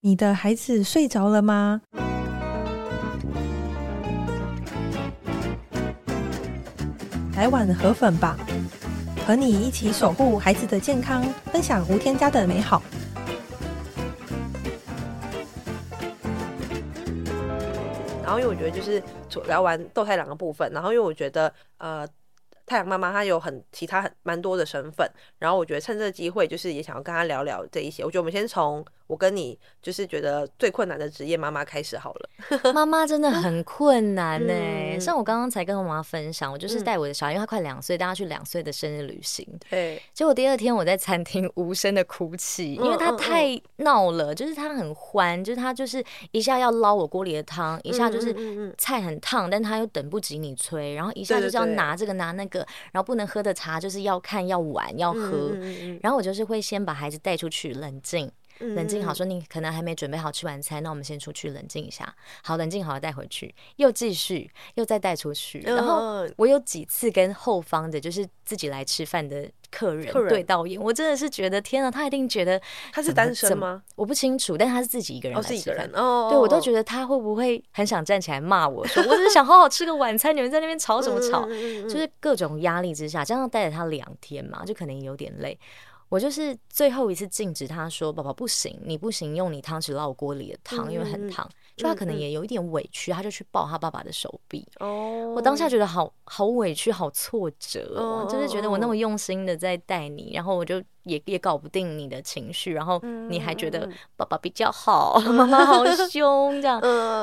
你的孩子睡着了吗？来碗河粉吧，和你一起守护孩子的健康，分享无添加的美好。然后，因为我觉得就是聊完豆太郎的部分，然后因为我觉得呃。太阳妈妈她有很其他很蛮多的身份，然后我觉得趁这个机会，就是也想要跟她聊聊这一些。我觉得我们先从我跟你就是觉得最困难的职业妈妈开始好了。妈妈真的很困难呢、欸，嗯、像我刚刚才跟我妈分享，我就是带我的小孩，嗯、因为他快两岁，带他去两岁的生日旅行。对，结果第二天我在餐厅无声的哭泣，因为他太闹了，就是他很欢，就是他就是一下要捞我锅里的汤，一下就是菜很烫，但他又等不及你催，然后一下就是要拿这个拿那个，然后不能喝的茶就是要看要玩要喝，然后我就是会先把孩子带出去冷静。冷静好，说你可能还没准备好吃晚餐，那我们先出去冷静一下。好，冷静好了带回去，又继续，又再带出去。然后我有几次跟后方的，就是自己来吃饭的客人对导演，我真的是觉得天啊，他一定觉得他是单身吗？我不清楚，但他是自己一个人来吃饭。哦，对我都觉得他会不会很想站起来骂我说，我只是想好好吃个晚餐，你们在那边吵什么吵？就是各种压力之下，加上带着他两天嘛，就可能有点累。我就是最后一次禁止他说：“宝宝不行，你不行，用你汤匙捞我锅里的汤，因为很烫。”就他可能也有一点委屈，他就去抱他爸爸的手臂。哦，我当下觉得好好委屈，好挫折哦，就是觉得我那么用心的在带你，然后我就也也搞不定你的情绪，然后你还觉得爸爸比较好，妈妈好 凶，这样，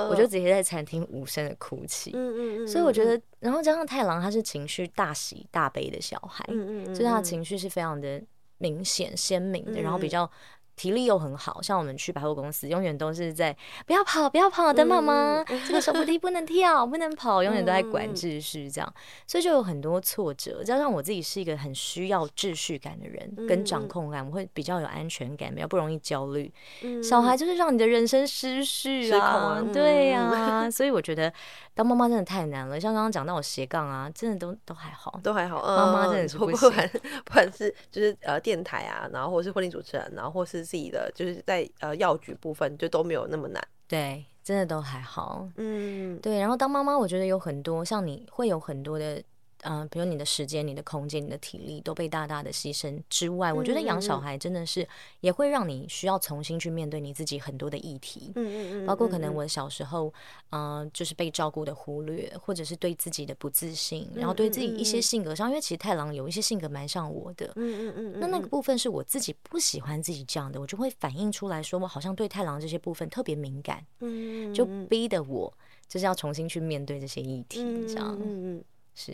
我就直接在餐厅无声的哭泣。嗯嗯，所以我觉得，然后加上太郎他是情绪大喜大悲的小孩，嗯嗯，所以他的情绪是非常的。明显鲜明的，然后比较体力又很好，像我们去百货公司，永远都是在不要跑，不要跑，等妈妈，这个手扶梯不能跳，不能跑，永远都在管秩序，这样，所以就有很多挫折。加上我自己是一个很需要秩序感的人，跟掌控感，我会比较有安全感，比较不容易焦虑。小孩就是让你的人生失序啊，对呀，所以我觉得当妈妈真的太难了。像刚刚讲到我斜杠啊，真的都都还好，都还好。妈妈真的是不管不管是就是呃电台啊，然后或是婚礼主持人，然后或是。自己的就是在呃药局部分就都没有那么难，对，真的都还好，嗯，对。然后当妈妈，我觉得有很多像你会有很多的。嗯、呃，比如你的时间、你的空间、你的体力都被大大的牺牲之外，嗯、我觉得养小孩真的是也会让你需要重新去面对你自己很多的议题。嗯嗯嗯，包括可能我小时候，嗯、呃，就是被照顾的忽略，或者是对自己的不自信，然后对自己一些性格上，因为其实太郎有一些性格蛮像我的。嗯嗯嗯，那那个部分是我自己不喜欢自己这样的，我就会反映出来说，我好像对太郎这些部分特别敏感。嗯，就逼得我就是要重新去面对这些议题，这样。嗯嗯，是。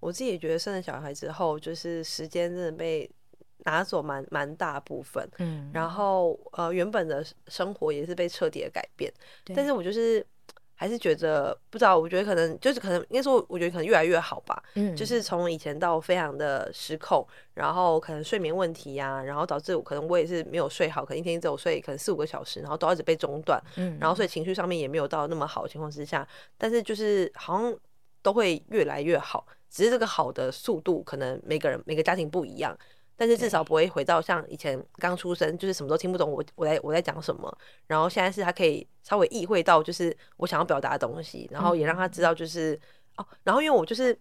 我自己也觉得生了小孩之后，就是时间真的被拿走蛮蛮大部分，嗯，然后呃原本的生活也是被彻底的改变，但是我就是还是觉得不知道，我觉得可能就是可能应该说，我觉得可能越来越好吧，嗯，就是从以前到非常的失控，然后可能睡眠问题呀、啊，然后导致我可能我也是没有睡好，可能一天只有睡可能四五个小时，然后都一直被中断，嗯，然后所以情绪上面也没有到那么好的情况之下，但是就是好像都会越来越好。只是这个好的速度可能每个人每个家庭不一样，但是至少不会回到像以前刚出生就是什么都听不懂我我在我在讲什么，然后现在是他可以稍微意会到就是我想要表达的东西，然后也让他知道就是哦，然后因为我就是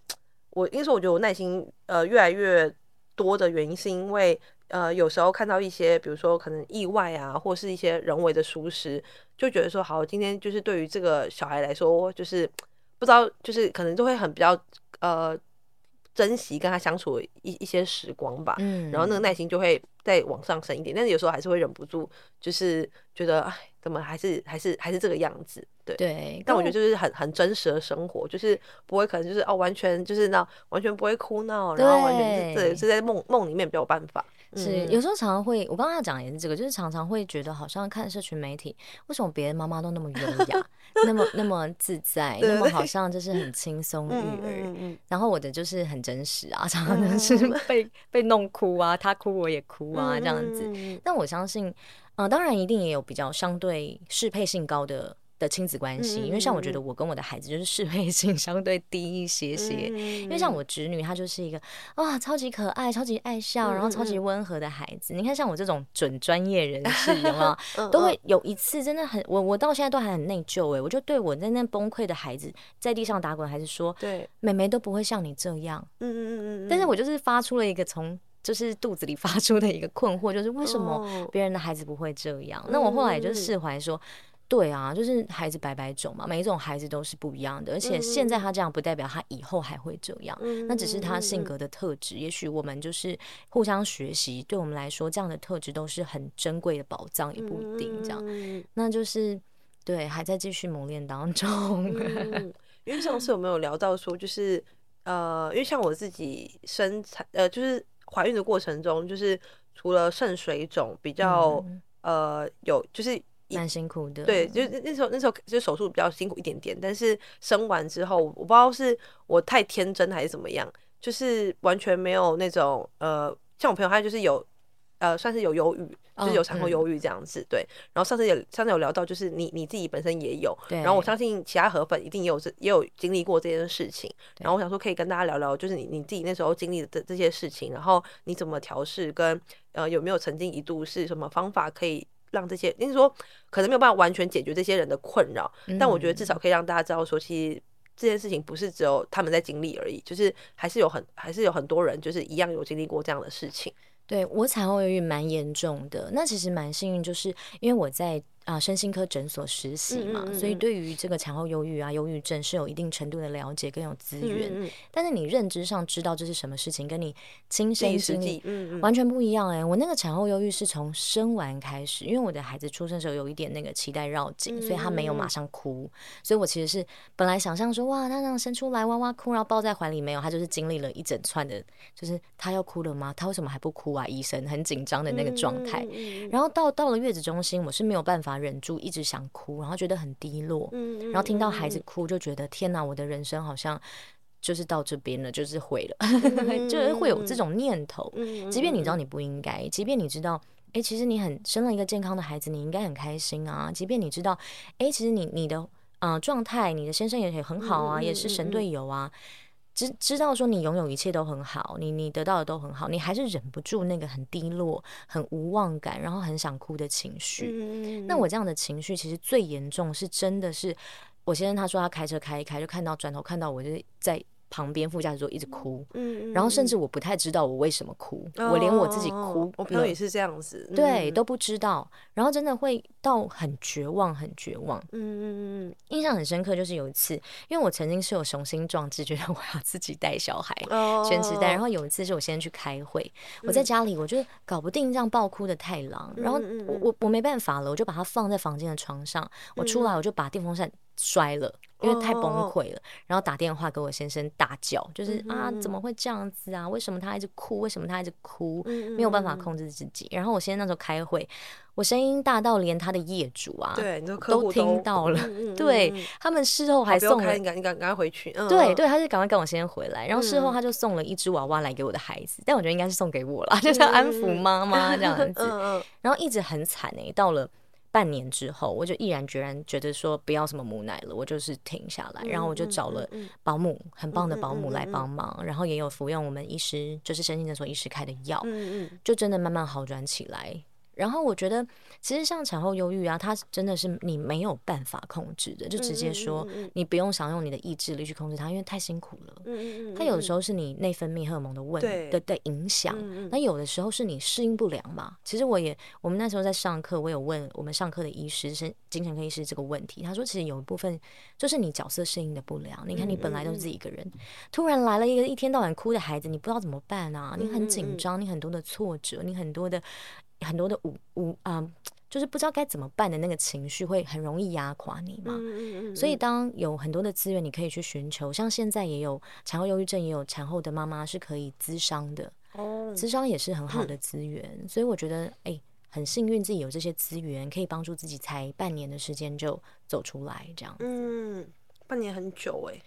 我因为说我觉得我耐心呃越来越多的原因是因为呃有时候看到一些比如说可能意外啊或是一些人为的疏失，就觉得说好今天就是对于这个小孩来说就是不知道就是可能就会很比较。呃，珍惜跟他相处一一些时光吧，嗯，然后那个耐心就会再往上升一点，但是有时候还是会忍不住，就是觉得哎，怎么还是还是还是这个样子，对。对。但我觉得就是很很真实的生活，就是不会可能就是哦，完全就是那完全不会哭闹，然后完全是对是在梦梦里面没有办法。是，有时候常常会，我刚刚讲的也是这个，就是常常会觉得，好像看社群媒体，为什么别的妈妈都那么优雅，那么那么自在，那么好像就是很轻松育儿，然后我的就是很真实啊，常常就是被被弄哭啊，他哭我也哭啊，这样子。但我相信，嗯，当然一定也有比较相对适配性高的的亲子关系，因为像我觉得我跟我的孩子就是适配性 相对低一些些，因为像我侄女她就是一个哇超级可爱、超级爱笑，然后超级温和的孩子。你看像我这种准专业人士，有没有 都会有一次真的很我我到现在都还很内疚哎，我就对我在那崩溃的孩子在地上打滚，还是说对妹妹都不会像你这样，嗯嗯嗯嗯，但是我就是发出了一个从就是肚子里 发出的一个困惑，就是为什么别人的孩子不会这样？那我后来也就释怀说。对啊，就是孩子百百种嘛，每一种孩子都是不一样的，而且现在他这样不代表他以后还会这样，嗯、那只是他性格的特质。嗯、也许我们就是互相学习，对我们来说这样的特质都是很珍贵的宝藏，也不一定这样。嗯、那就是对，还在继续磨练当中。嗯、因为上次我们有聊到说，就是呃，因为像我自己生产呃，就是怀孕的过程中，就是除了肾水肿比较、嗯、呃有就是。蛮辛苦的，对，就那时候那时候就手术比较辛苦一点点，但是生完之后，我不知道是我太天真还是怎么样，就是完全没有那种呃，像我朋友他就是有呃，算是有忧郁，就是有产后忧郁这样子，对。然后上次也上次有聊到，就是你你自己本身也有，然后我相信其他河粉一定也有这也有经历过这件事情，然后我想说可以跟大家聊聊，就是你你自己那时候经历的这些事情，然后你怎么调试，跟呃有没有曾经一度是什么方法可以。让这些，就是说，可能没有办法完全解决这些人的困扰，嗯、但我觉得至少可以让大家知道，说其实这件事情不是只有他们在经历而已，就是还是有很还是有很多人就是一样有经历过这样的事情。对，我产后忧郁蛮严重的，那其实蛮幸运，就是因为我在。啊，身心科诊所实习嘛，嗯嗯嗯，所以对于这个产后忧郁啊、忧郁症是有一定程度的了解更有资源。但是你认知上知道这是什么事情，跟你亲身经历完全不一样哎、欸。我那个产后忧郁是从生完开始，因为我的孩子出生的时候有一点那个脐带绕颈，所以他没有马上哭。所以我其实是本来想象说，哇，他这样生出来哇哇哭，然后抱在怀里没有，他就是经历了一整串的，就是他要哭了吗？他为什么还不哭啊？医生很紧张的那个状态。然后到到了月子中心，我是没有办法。忍住一直想哭，然后觉得很低落，然后听到孩子哭就觉得天哪，我的人生好像就是到这边了，就是毁了，就是会有这种念头。即便你知道你不应该，即便你知道，哎，其实你很生了一个健康的孩子，你应该很开心啊。即便你知道，哎，其实你你的嗯状态，你的先生也也很好啊，也是神队友啊。知知道说你拥有一切都很好，你你得到的都很好，你还是忍不住那个很低落、很无望感，然后很想哭的情绪。嗯、那我这样的情绪其实最严重，是真的是我先生他说他开车开一开，就看到转头看到我就是在。旁边副驾驶座一直哭，嗯，然后甚至我不太知道我为什么哭，我连我自己哭，我朋友也是这样子，对，都不知道，然后真的会到很绝望，很绝望，嗯嗯嗯，印象很深刻，就是有一次，因为我曾经是有雄心壮志，觉得我要自己带小孩，全职带，然后有一次是我先去开会，我在家里，我就搞不定这样爆哭的太郎，然后我我我没办法了，我就把它放在房间的床上，我出来我就把电风扇摔了。因为太崩溃了，然后打电话给我先生大叫，就是啊，怎么会这样子啊？为什么他一直哭？为什么他一直哭？没有办法控制自己。然后我先生那时候开会，我声音大到连他的业主啊，对，都听到了。对，他们事后还送了，你赶你赶赶快回去。对对，他就赶快跟我先生回来。然后事后他就送了一只娃娃来给我的孩子，但我觉得应该是送给我了，就像安抚妈妈这样子。然后一直很惨哎，到了。半年之后，我就毅然决然觉得说不要什么母奶了，我就是停下来，然后我就找了保姆，很棒的保姆来帮忙，然后也有服用我们医师就是身心诊所医师开的药，就真的慢慢好转起来。然后我觉得，其实像产后忧郁啊，它真的是你没有办法控制的，就直接说你不用想用你的意志力去控制它，因为太辛苦了。它有的时候是你内分泌荷尔蒙的问题的的影响，那有的时候是你适应不良嘛。其实我也，我们那时候在上课，我有问我们上课的医师，是精神科医师这个问题。他说，其实有一部分就是你角色适应的不良。你看，你本来都是自己一个人，突然来了一个一天到晚哭的孩子，你不知道怎么办啊？你很紧张，你很多的挫折，你很多的。很多的无无啊，就是不知道该怎么办的那个情绪，会很容易压垮你嘛。所以当有很多的资源，你可以去寻求，像现在也有产后忧郁症，也有产后的妈妈是可以咨商的。哦，咨商也是很好的资源。所以我觉得，哎、欸，很幸运自己有这些资源，可以帮助自己，才半年的时间就走出来，这样。嗯，半年很久哎、欸。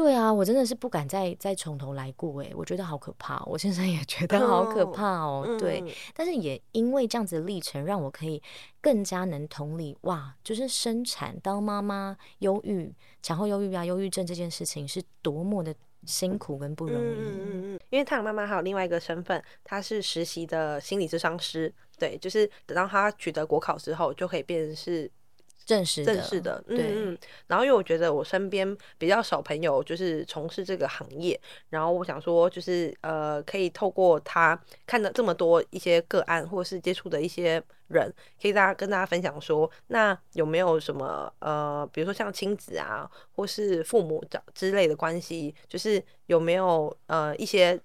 对啊，我真的是不敢再再从头来过哎，我觉得好可怕，我现在也觉得好可怕哦。嗯、对，但是也因为这样子的历程，让我可以更加能同理哇，就是生产当妈妈忧郁、产后忧郁啊、忧郁症这件事情是多么的辛苦跟不容易。嗯嗯嗯，因为太阳妈妈还有另外一个身份，她是实习的心理咨商师，对，就是等到她取得国考之后，就可以变成是。正式的，正式的，对。嗯，然后因为我觉得我身边比较少朋友就是从事这个行业，然后我想说就是呃，可以透过他看了这么多一些个案，或是接触的一些人，可以大家跟大家分享说，那有没有什么呃，比如说像亲子啊，或是父母的之类的关系，就是有没有呃一些。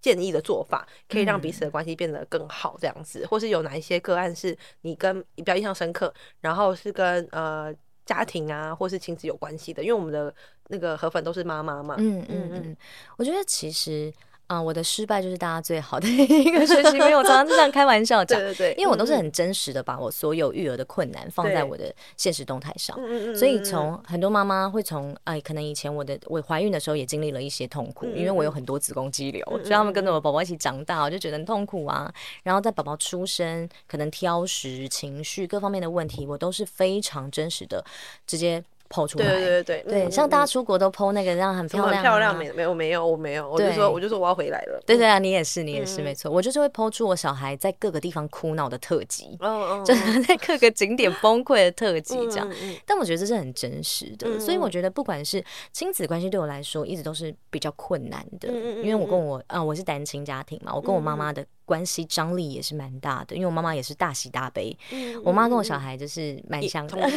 建议的做法可以让彼此的关系变得更好，这样子，嗯、或是有哪一些个案是你跟比较印象深刻，然后是跟呃家庭啊，或是亲子有关系的，因为我们的那个河粉都是妈妈嘛。嗯嗯嗯，我觉得其实。啊，我的失败就是大家最好的一个学习。因为，我常常就这样开玩笑讲，对对对，因为我都是很真实的把我所有育儿的困难放在我的现实动态上，所以从很多妈妈会从哎，可能以前我的我怀孕的时候也经历了一些痛苦，因为我有很多子宫肌瘤，所以他们跟着我宝宝一起长大，我就觉得很痛苦啊。然后在宝宝出生，可能挑食、情绪各方面的问题，我都是非常真实的直接。抛出来，对对对对，像大家出国都 po 那个这样很漂亮，很漂亮，没没有没有我没有，我就说我就说我要回来了。对对啊，你也是你也是没错，我就是会 po 出我小孩在各个地方哭闹的特辑，就是在各个景点崩溃的特辑这样。但我觉得这是很真实的，所以我觉得不管是亲子关系对我来说一直都是比较困难的，因为我跟我啊我是单亲家庭嘛，我跟我妈妈的。关系张力也是蛮大的，因为我妈妈也是大喜大悲。嗯、我妈跟我小孩就是蛮像的，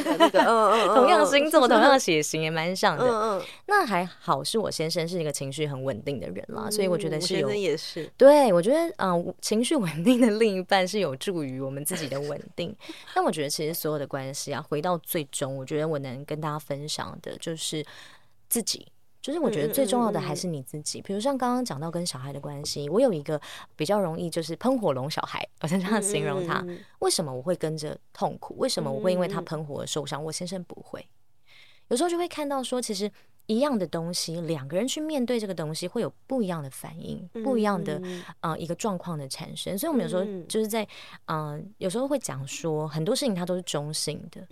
同 样星座，同样 血型也蛮像的。嗯嗯、那还好是我先生是一个情绪很稳定的人啦，嗯、所以我觉得是有。也是。对，我觉得嗯、呃，情绪稳定的另一半是有助于我们自己的稳定。但我觉得其实所有的关系啊，回到最终，我觉得我能跟大家分享的就是自己。就是我觉得最重要的还是你自己，比如像刚刚讲到跟小孩的关系，我有一个比较容易就是喷火龙小孩，我先这样形容他。为什么我会跟着痛苦？为什么我会因为他喷火而受伤？我先生不会。有时候就会看到说，其实一样的东西，两个人去面对这个东西，会有不一样的反应，不一样的啊、呃、一个状况的产生。所以，我们有时候就是在嗯、呃，有时候会讲说，很多事情它都是中性的，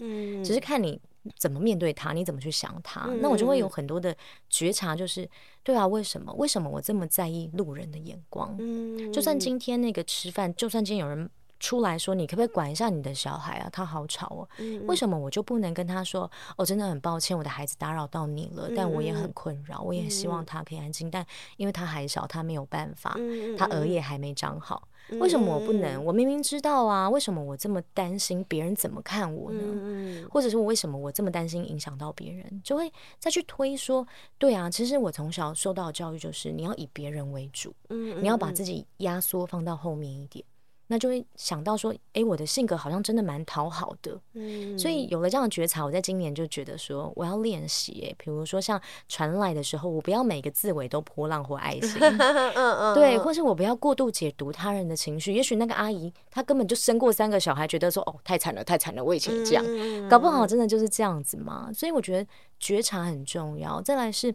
只是看你。怎么面对他？你怎么去想他？那我就会有很多的觉察，就是对啊，为什么？为什么我这么在意路人的眼光？就算今天那个吃饭，就算今天有人出来说，你可不可以管一下你的小孩啊？他好吵哦。为什么我就不能跟他说？哦，真的很抱歉，我的孩子打扰到你了，但我也很困扰，我也希望他可以安静，但因为他还小，他没有办法，他额叶还没长好。为什么我不能？我明明知道啊，为什么我这么担心别人怎么看我呢？或者是我为什么我这么担心影响到别人？就会再去推说，对啊，其实我从小受到的教育就是你要以别人为主，你要把自己压缩放到后面一点。那就会想到说，哎，我的性格好像真的蛮讨好的，嗯，所以有了这样的觉察，我在今年就觉得说，我要练习，哎，比如说像传来的时候，我不要每个字尾都波浪或爱心，嗯嗯，对，或是我不要过度解读他人的情绪，也许那个阿姨她根本就生过三个小孩，觉得说，哦，太惨了，太惨了，我以前这样，搞不好真的就是这样子嘛，所以我觉得觉察很重要，再来是。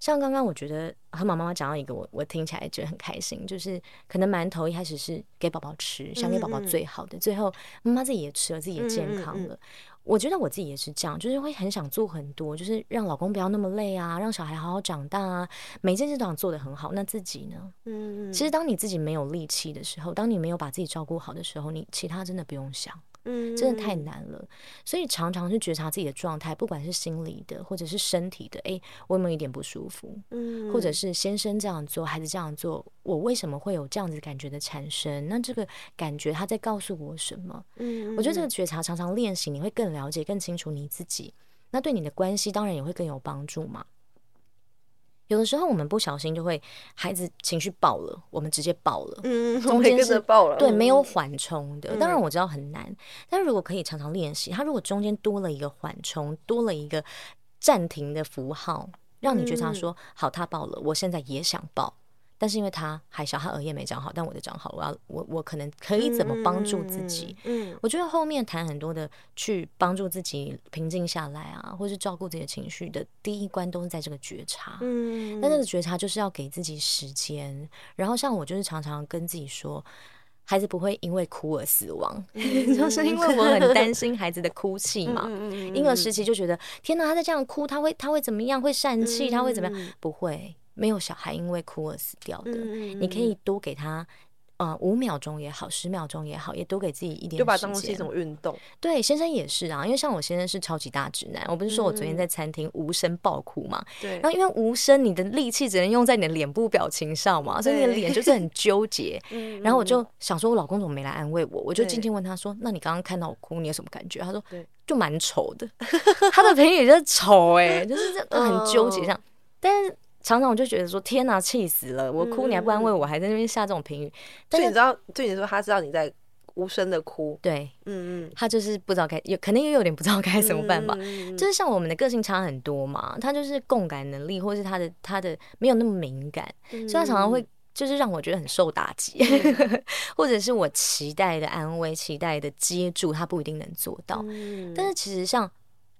像刚刚我觉得和马妈妈讲到一个我我听起来觉得很开心，就是可能馒头一开始是给宝宝吃，想给宝宝最好的，最后妈妈自己也吃了，自己也健康了。我觉得我自己也是这样，就是会很想做很多，就是让老公不要那么累啊，让小孩好好长大啊，每件事都想做得很好。那自己呢？嗯，其实当你自己没有力气的时候，当你没有把自己照顾好的时候，你其他真的不用想。嗯，真的太难了，所以常常去觉察自己的状态，不管是心理的或者是身体的。哎，我有没有一点不舒服？嗯，或者是先生这样做，孩子这样做，我为什么会有这样子感觉的产生？那这个感觉他在告诉我什么？嗯，我觉得这个觉察常常练习，你会更了解、更清楚你自己，那对你的关系当然也会更有帮助嘛。有的时候我们不小心就会孩子情绪爆了，我们直接爆了，嗯，中间是爆了，对，没有缓冲的。当然我知道很难，但如果可以常常练习，他如果中间多了一个缓冲，多了一个暂停的符号，让你觉察说，好，他爆了，我现在也想爆。但是因为他还小，他额叶没长好，但我的长好了，我要我我可能可以怎么帮助自己？嗯，我觉得后面谈很多的去帮助自己平静下来啊，或是照顾自己的情绪的第一关都是在这个觉察。嗯，但这个觉察就是要给自己时间。然后像我就是常常跟自己说，孩子不会因为哭而死亡，就是因为我很担心孩子的哭泣嘛。婴儿时期就觉得天哪，他在这样哭，他会他会怎么样？会疝气？他会怎么样？不会。没有小孩因为哭而死掉的，嗯、你可以多给他，呃，五秒钟也好，十秒钟也好，也多给自己一点时间，就把当成是一种运动。对，先生也是啊，因为像我先生是超级大直男，我不是说我昨天在餐厅无声爆哭嘛？对、嗯。然后因为无声，你的力气只能用在你的脸部表情上嘛，所以你的脸就是很纠结。然后我就想说，我老公怎么没来安慰我？我就静静问他说：“那你刚刚看到我哭，你有什么感觉？”他说：“对就蛮丑的。”他的评语就是丑哎，就是这 很纠结这样，哦、但是。常常我就觉得说天哪，气死了！我哭你还不安慰我，还在那边下这种评语。所以你知道，对你说他知道你在无声的哭，对，嗯嗯，他就是不知道该，有可能也有点不知道该怎么办吧。就是像我们的个性差很多嘛，他就是共感能力，或是他的他的没有那么敏感，所以他常常会就是让我觉得很受打击，或者是我期待的安慰、期待的接住，他不一定能做到。但是其实像。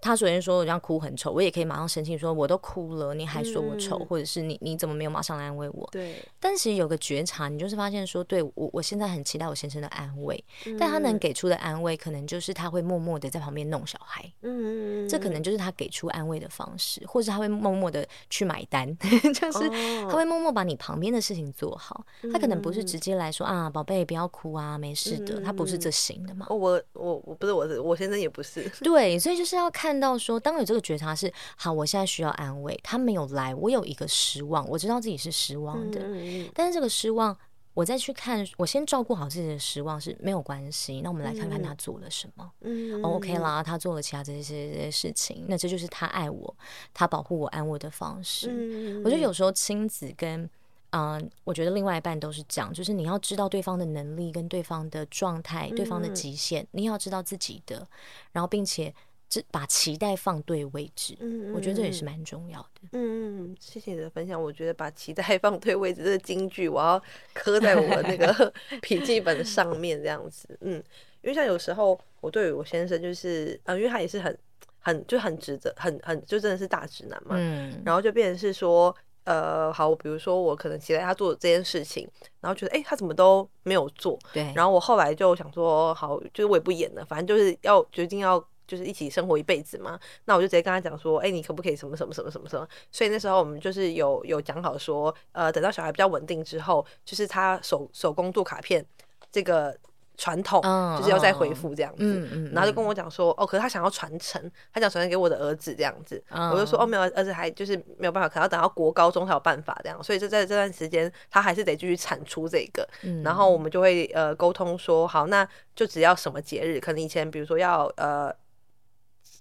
他首先说我这样哭很丑，我也可以马上生气，说我都哭了，你还说我丑，嗯、或者是你你怎么没有马上来安慰我？对。但是其实有个觉察，你就是发现说，对我我现在很期待我先生的安慰，嗯、但他能给出的安慰，可能就是他会默默的在旁边弄小孩。嗯。这可能就是他给出安慰的方式，或者他会默默的去买单，就是他会默默把你旁边的事情做好。哦、他可能不是直接来说啊，宝贝不要哭啊，没事的，嗯、他不是这型的嘛。我我我不是我是我先生也不是。对，所以就是要看。看到说，当有这个觉察是好，我现在需要安慰，他没有来，我有一个失望，我知道自己是失望的，嗯、但是这个失望，我再去看，我先照顾好自己的失望是没有关系。那我们来看看他做了什么，嗯，OK 啦，他做了其他这些这些事情，那这就是他爱我，他保护我、安慰的方式。嗯、我觉得有时候亲子跟嗯、呃，我觉得另外一半都是讲，就是你要知道对方的能力跟对方的状态、对方的极限，嗯、你要知道自己的，然后并且。这把期待放对位置，嗯，我觉得这也是蛮重要的。嗯嗯，谢谢你的分享。我觉得把期待放对位置这个金句，我要刻在我的那个 笔记本上面，这样子。嗯，因为像有时候我对于我先生就是，呃，因为他也是很很就很直的，很很就真的是大直男嘛。嗯。然后就变成是说，呃，好，比如说我可能期待他做这件事情，然后觉得哎，他怎么都没有做。对。然后我后来就想说，好，就是我也不演了，反正就是要决定要。就是一起生活一辈子嘛，那我就直接跟他讲说，哎、欸，你可不可以什么什么什么什么什么？所以那时候我们就是有有讲好说，呃，等到小孩比较稳定之后，就是他手手工做卡片这个传统，就是要再恢复这样子。嗯嗯。然后就跟我讲说，哦，可是他想要传承，他想传承给我的儿子这样子。我就说，哦，没有，儿子还就是没有办法，可能要等到国高中才有办法这样。所以就在这段时间，他还是得继续产出这个。然后我们就会呃沟通说，好，那就只要什么节日，可能以前比如说要呃。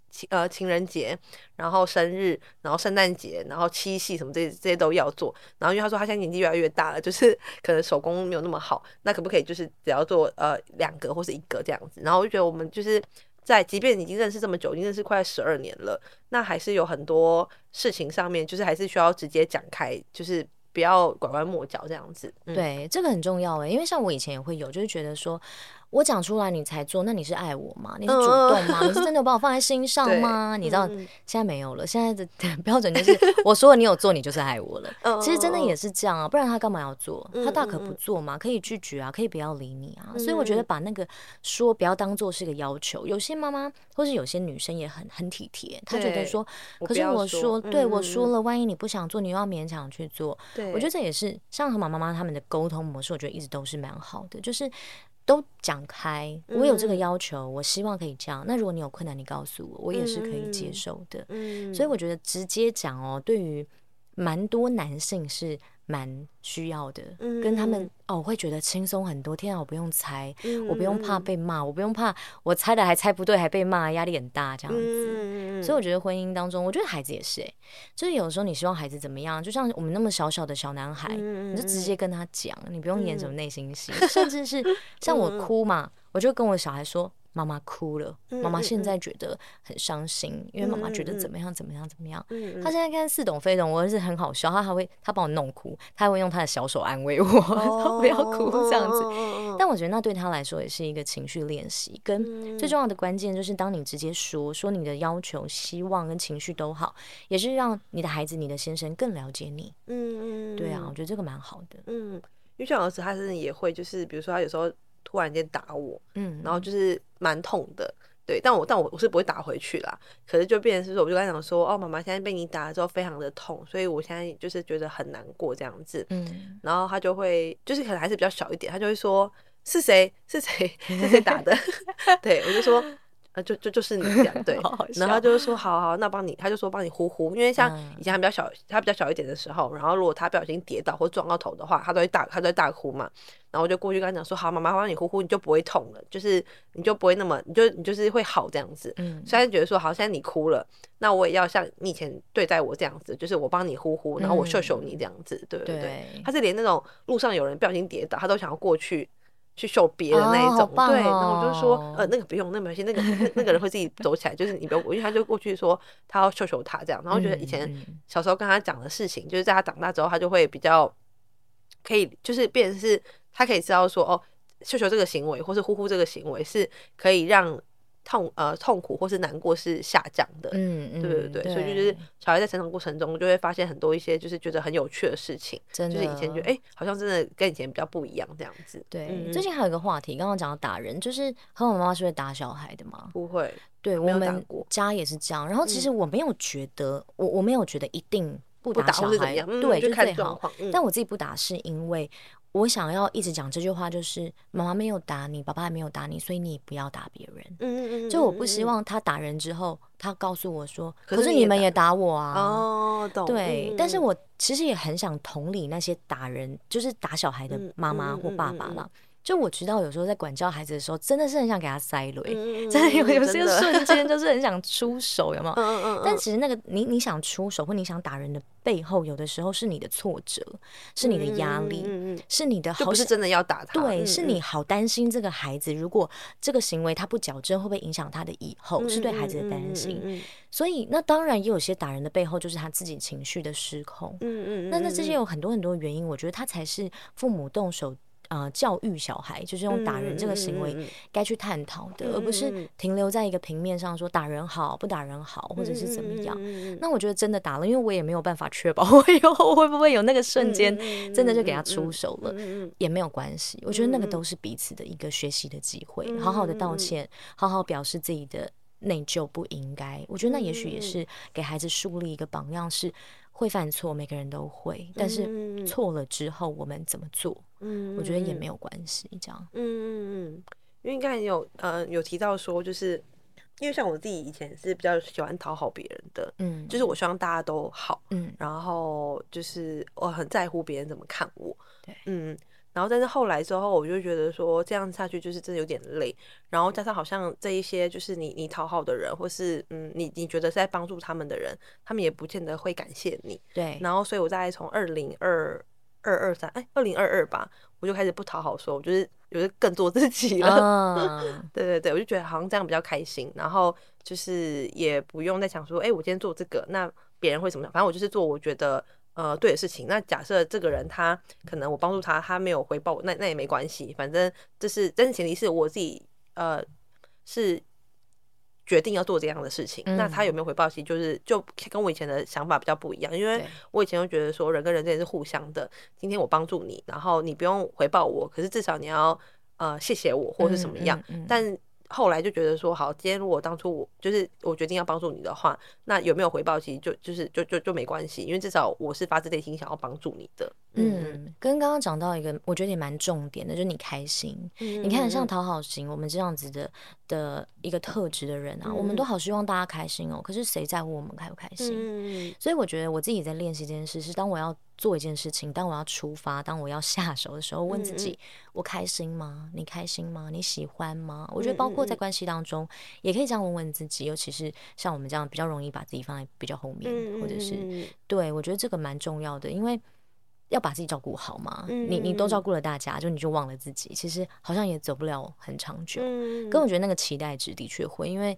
情呃情人节，然后生日，然后圣诞节，然后七夕什么这些这些都要做。然后因为他说他现在年纪越来越大了，就是 可能手工没有那么好，那可不可以就是只要做呃两个或是一个这样子？然后我就觉得我们就是在即便已经认识这么久，已经认识快十二年了，那还是有很多事情上面就是还是需要直接讲开，就是不要拐弯抹角这样子。对，这个很重要诶，因为像我以前也会有，就是觉得说。我讲出来你才做，那你是爱我吗？你是主动吗？你是真的有把我放在心 上吗？你知道现在没有了，现在的标准就是 我说了你有做，你就是爱我了。其实真的也是这样啊，不然他干嘛要做？他大可不做嘛，可以拒绝啊，可以不要理你啊。所以我觉得把那个说不要当做是个要求。有些妈妈或是有些女生也很很体贴，她觉得说，可是我说对我说了，万一你不想做，你又要勉强去做。我觉得这也是像河马妈妈他们的沟通模式，我觉得一直都是蛮好的，就是。都讲开，我有这个要求，嗯、我希望可以这样。那如果你有困难，你告诉我，我也是可以接受的。嗯、所以我觉得直接讲哦，对于蛮多男性是。蛮需要的，跟他们哦，我会觉得轻松很多。天啊，我不用猜，我不用怕被骂，我不用怕我猜的还猜不对还被骂，压力很大这样子。所以我觉得婚姻当中，我觉得孩子也是哎，就是有时候你希望孩子怎么样，就像我们那么小小的小男孩，你就直接跟他讲，你不用演什么内心戏，甚至是像我哭嘛，我就跟我小孩说。妈妈哭了，妈妈现在觉得很伤心，因为妈妈觉得怎么样怎么样怎么样。他现在看似懂非懂，我儿子很好笑，他还会他把我弄哭，他还会用他的小手安慰我，说不要哭这样子。但我觉得那对他来说也是一个情绪练习，跟最重要的关键就是当你直接说说你的要求、希望跟情绪都好，也是让你的孩子、你的先生更了解你。嗯嗯，对啊，我觉得这个蛮好的。嗯，因为像儿子他真的也会，就是比如说他有时候。突然间打我，嗯，然后就是蛮痛的，对，但我但我我是不会打回去啦。可是就变成是说，我就跟他讲说，哦，妈妈现在被你打了之后非常的痛，所以我现在就是觉得很难过这样子，嗯，然后他就会就是可能还是比较小一点，他就会说是谁是谁 是谁打的，对我就说。就就就是你这样对，然后他就是说好好，那帮你，他就说帮你呼呼，因为像以前还比较小，他比较小一点的时候，然后如果他不小心跌倒或撞到头的话，他都会大，他都会大哭嘛。然后我就过去跟他讲说，好，妈妈帮你呼呼，你就不会痛了，就是你就不会那么，你就你就是会好这样子。嗯，虽然觉得说好，现在你哭了，那我也要像你以前对待我这样子，就是我帮你呼呼，然后我秀秀你这样子，对不对？对。他是连那种路上有人不小心跌倒，他都想要过去。去秀别的那一种，对，然后我就说，呃，那个不用，那个没关系，那个那那个人会自己走起来，就是你不用，因为他就过去说他要秀秀他这样，然后觉得以前小时候跟他讲的事情，嗯、就是在他长大之后，他就会比较可以，就是变成是他可以知道说，哦，秀秀这个行为或是呼呼这个行为是可以让。痛呃痛苦或是难过是下降的，嗯嗯，对对对，对所以就是小孩在成长过程中就会发现很多一些就是觉得很有趣的事情，真的就是以前觉得哎、欸、好像真的跟以前比较不一样这样子。对，嗯、最近还有一个话题，刚刚讲到打人，就是和我妈妈是会打小孩的吗？不会，对我们家也是这样。然后其实我没有觉得，嗯、我我没有觉得一定不打小孩，嗯、对，就最好。嗯、但我自己不打是因为。我想要一直讲这句话，就是妈妈没有打你，爸爸也没有打你，所以你不要打别人。嗯嗯嗯。就我不希望他打人之后，他告诉我说：“可是你们也打我啊。”哦，懂。对，但是我其实也很想同理那些打人，就是打小孩的妈妈或爸爸嘛。就我知道，有时候在管教孩子的时候，真的是很想给他塞雷，嗯、真的有有些瞬间 就是很想出手，有没有？嗯嗯嗯，但其实那个你你想出手或你想打人的背后，有的时候是你的挫折，是你的压力，是你的好，不是真的要打他。对，是你好担心这个孩子，如果这个行为他不矫正，会不会影响他的以后？嗯、是对孩子的担心。所以那当然也有些打人的背后，就是他自己情绪的失控。嗯嗯，那那这些有很多很多原因，我觉得他才是父母动手。呃，教育小孩就是用打人这个行为该去探讨的，而不是停留在一个平面上说打人好不打人好，或者是怎么样。那我觉得真的打了，因为我也没有办法确保我以后会不会有那个瞬间真的就给他出手了，也没有关系。我觉得那个都是彼此的一个学习的机会，嗯、好好的道歉，好好表示自己的内疚不应该。我觉得那也许也是给孩子树立一个榜样，是会犯错，每个人都会，但是错了之后我们怎么做？嗯，我觉得也没有关系，这样。嗯嗯嗯，因为刚才有呃有提到说，就是因为像我自己以前是比较喜欢讨好别人的，嗯，就是我希望大家都好，嗯，然后就是我很在乎别人怎么看我，对，嗯，然后但是后来之后，我就觉得说这样下去就是真的有点累，然后加上好像这一些就是你你讨好的人，或是嗯你你觉得是在帮助他们的人，他们也不见得会感谢你，对，然后所以我在从二零二。二二三，哎，二零二二吧，我就开始不讨好说，我就是有是更做自己了。Uh. 对对对，我就觉得好像这样比较开心，然后就是也不用再想说，哎，我今天做这个，那别人会怎么想？反正我就是做我觉得呃对的事情。那假设这个人他可能我帮助他，他没有回报我，那那也没关系，反正这是真前提是我自己呃是。决定要做这样的事情，嗯、那他有没有回报？其实就是就跟我以前的想法比较不一样，因为我以前就觉得说人跟人之间是互相的。今天我帮助你，然后你不用回报我，可是至少你要呃谢谢我或是什么样。嗯嗯嗯、但后来就觉得说，好，今天如果当初我就是我决定要帮助你的话，那有没有回报，其实就就是就就就没关系，因为至少我是发自内心想要帮助你的。嗯，跟刚刚讲到一个，我觉得也蛮重点的，就是你开心。嗯、你看，像讨好型，我们这样子的的一个特质的人啊，嗯、我们都好希望大家开心哦。可是谁在乎我们开不开心？嗯、所以我觉得我自己在练习这件事，是当我要做一件事情，当我要出发，当我要下手的时候，问自己：嗯、我开心吗？你开心吗？你喜欢吗？我觉得包括在关系当中，也可以这样问问自己。尤其是像我们这样比较容易把自己放在比较后面，嗯、或者是对我觉得这个蛮重要的，因为。要把自己照顾好嘛。嗯、你你都照顾了大家，就你就忘了自己，其实好像也走不了很长久。嗯，跟我觉得那个期待值的确会，因为。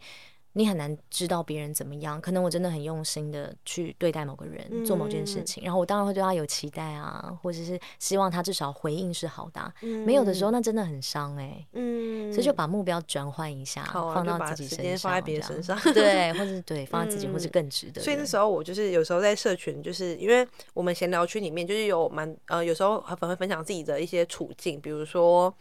你很难知道别人怎么样，可能我真的很用心的去对待某个人，嗯、做某件事情，然后我当然会对他有期待啊，或者是希望他至少回应是好的、啊。嗯、没有的时候，那真的很伤哎、欸。嗯，所以就把目标转换一下，啊、放到自己身上，放在别人身上，对，或者对，放在自己，或是更值得。所以那时候我就是有时候在社群，就是因为我们闲聊区里面就是有蛮呃，有时候很会分享自己的一些处境，比如说。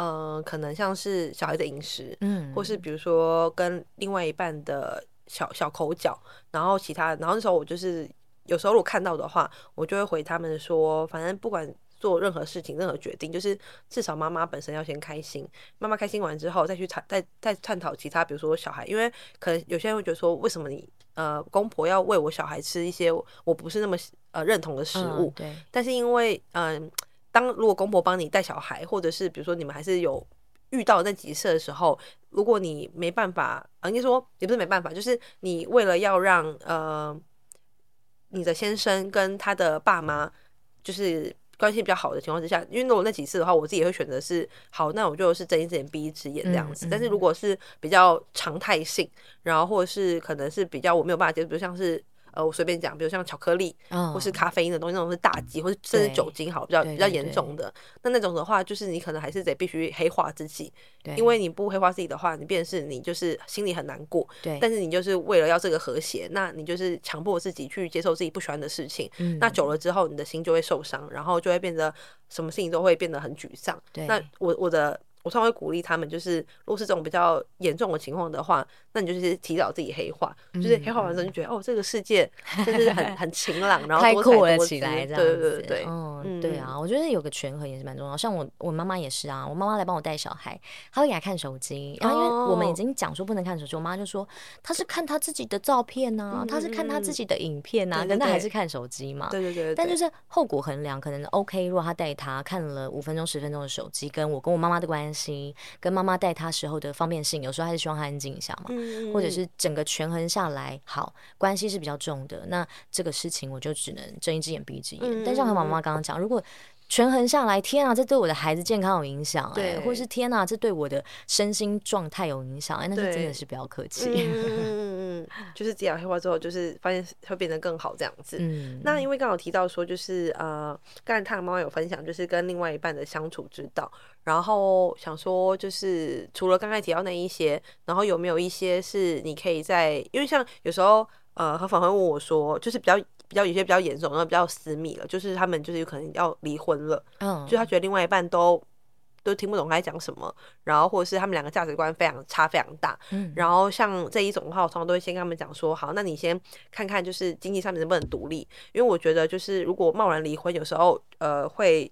嗯、呃，可能像是小孩的饮食，嗯，或是比如说跟另外一半的小小口角，然后其他，然后那时候我就是有时候如果看到的话，我就会回他们说，反正不管做任何事情、任何决定，就是至少妈妈本身要先开心，妈妈开心完之后再去探，再再探讨其他，比如说小孩，因为可能有些人会觉得说，为什么你呃公婆要喂我小孩吃一些我不是那么呃认同的食物？嗯、对，但是因为嗯。呃当如果公婆帮你带小孩，或者是比如说你们还是有遇到那几次的时候，如果你没办法，啊，应该说也不是没办法，就是你为了要让呃你的先生跟他的爸妈就是关系比较好的情况之下，因为如果那几次的话，我自己也会选择是好，那我就是睁一只眼闭一只眼这样子。嗯嗯、但是如果是比较常态性，然后或者是可能是比较我没有办法接受，比如像是。呃，我随便讲，比如像巧克力，或是咖啡因的东西，那种是大忌，或是甚至酒精，好比较比较严重的。那那种的话，就是你可能还是得必须黑化自己，因为你不黑化自己的话，你便是你就是心里很难过。但是你就是为了要这个和谐，那你就是强迫自己去接受自己不喜欢的事情。那久了之后，你的心就会受伤，然后就会变得什么事情都会变得很沮丧。那我我的。我常会鼓励他们，就是如果是这种比较严重的情况的话，那你就是提早自己黑化，嗯、就是黑化完之后就觉得、嗯、哦，这个世界就是很 很晴朗，然后多彩多姿，对对对对，嗯，对啊，我觉得有个权衡也是蛮重要。像我我妈妈也是啊，我妈妈来帮我带小孩，她会给她看手机，然后因为我们已经讲说不能看手机，我妈就说她是看她自己的照片呐、啊，她、嗯、是看她自己的影片呐、啊，但她还是看手机嘛，对对对，但就是后果衡量，可能 OK，如果她带她看了五分钟十分钟的手机，跟我跟我妈妈的关系。跟妈妈带他时候的方便性，有时候还是希望他安静一下嘛，嗯、或者是整个权衡下来，好，关系是比较重的，那这个事情我就只能睁一只眼闭一只眼。嗯、但像和妈妈刚刚讲，如果权衡下来，天啊，这对我的孩子健康有影响，哎对，或是天啊，这对我的身心状态有影响，哎，那是真的是不要客气。嗯嗯嗯，就是这样黑化之后，就是发现会变得更好这样子。嗯，那因为刚好提到说，就是呃，刚才他的妈妈有分享，就是跟另外一半的相处之道，然后想说，就是除了刚才提到那一些，然后有没有一些是你可以在，因为像有时候呃，和粉会问我说，就是比较。比较有些比较严重，然后比较私密了，就是他们就是有可能要离婚了，嗯，就他觉得另外一半都都听不懂他在讲什么，然后或者是他们两个价值观非常差非常大，嗯，然后像这一种的话，我通常都会先跟他们讲说，好，那你先看看就是经济上面能不能独立，因为我觉得就是如果贸然离婚，有时候呃会。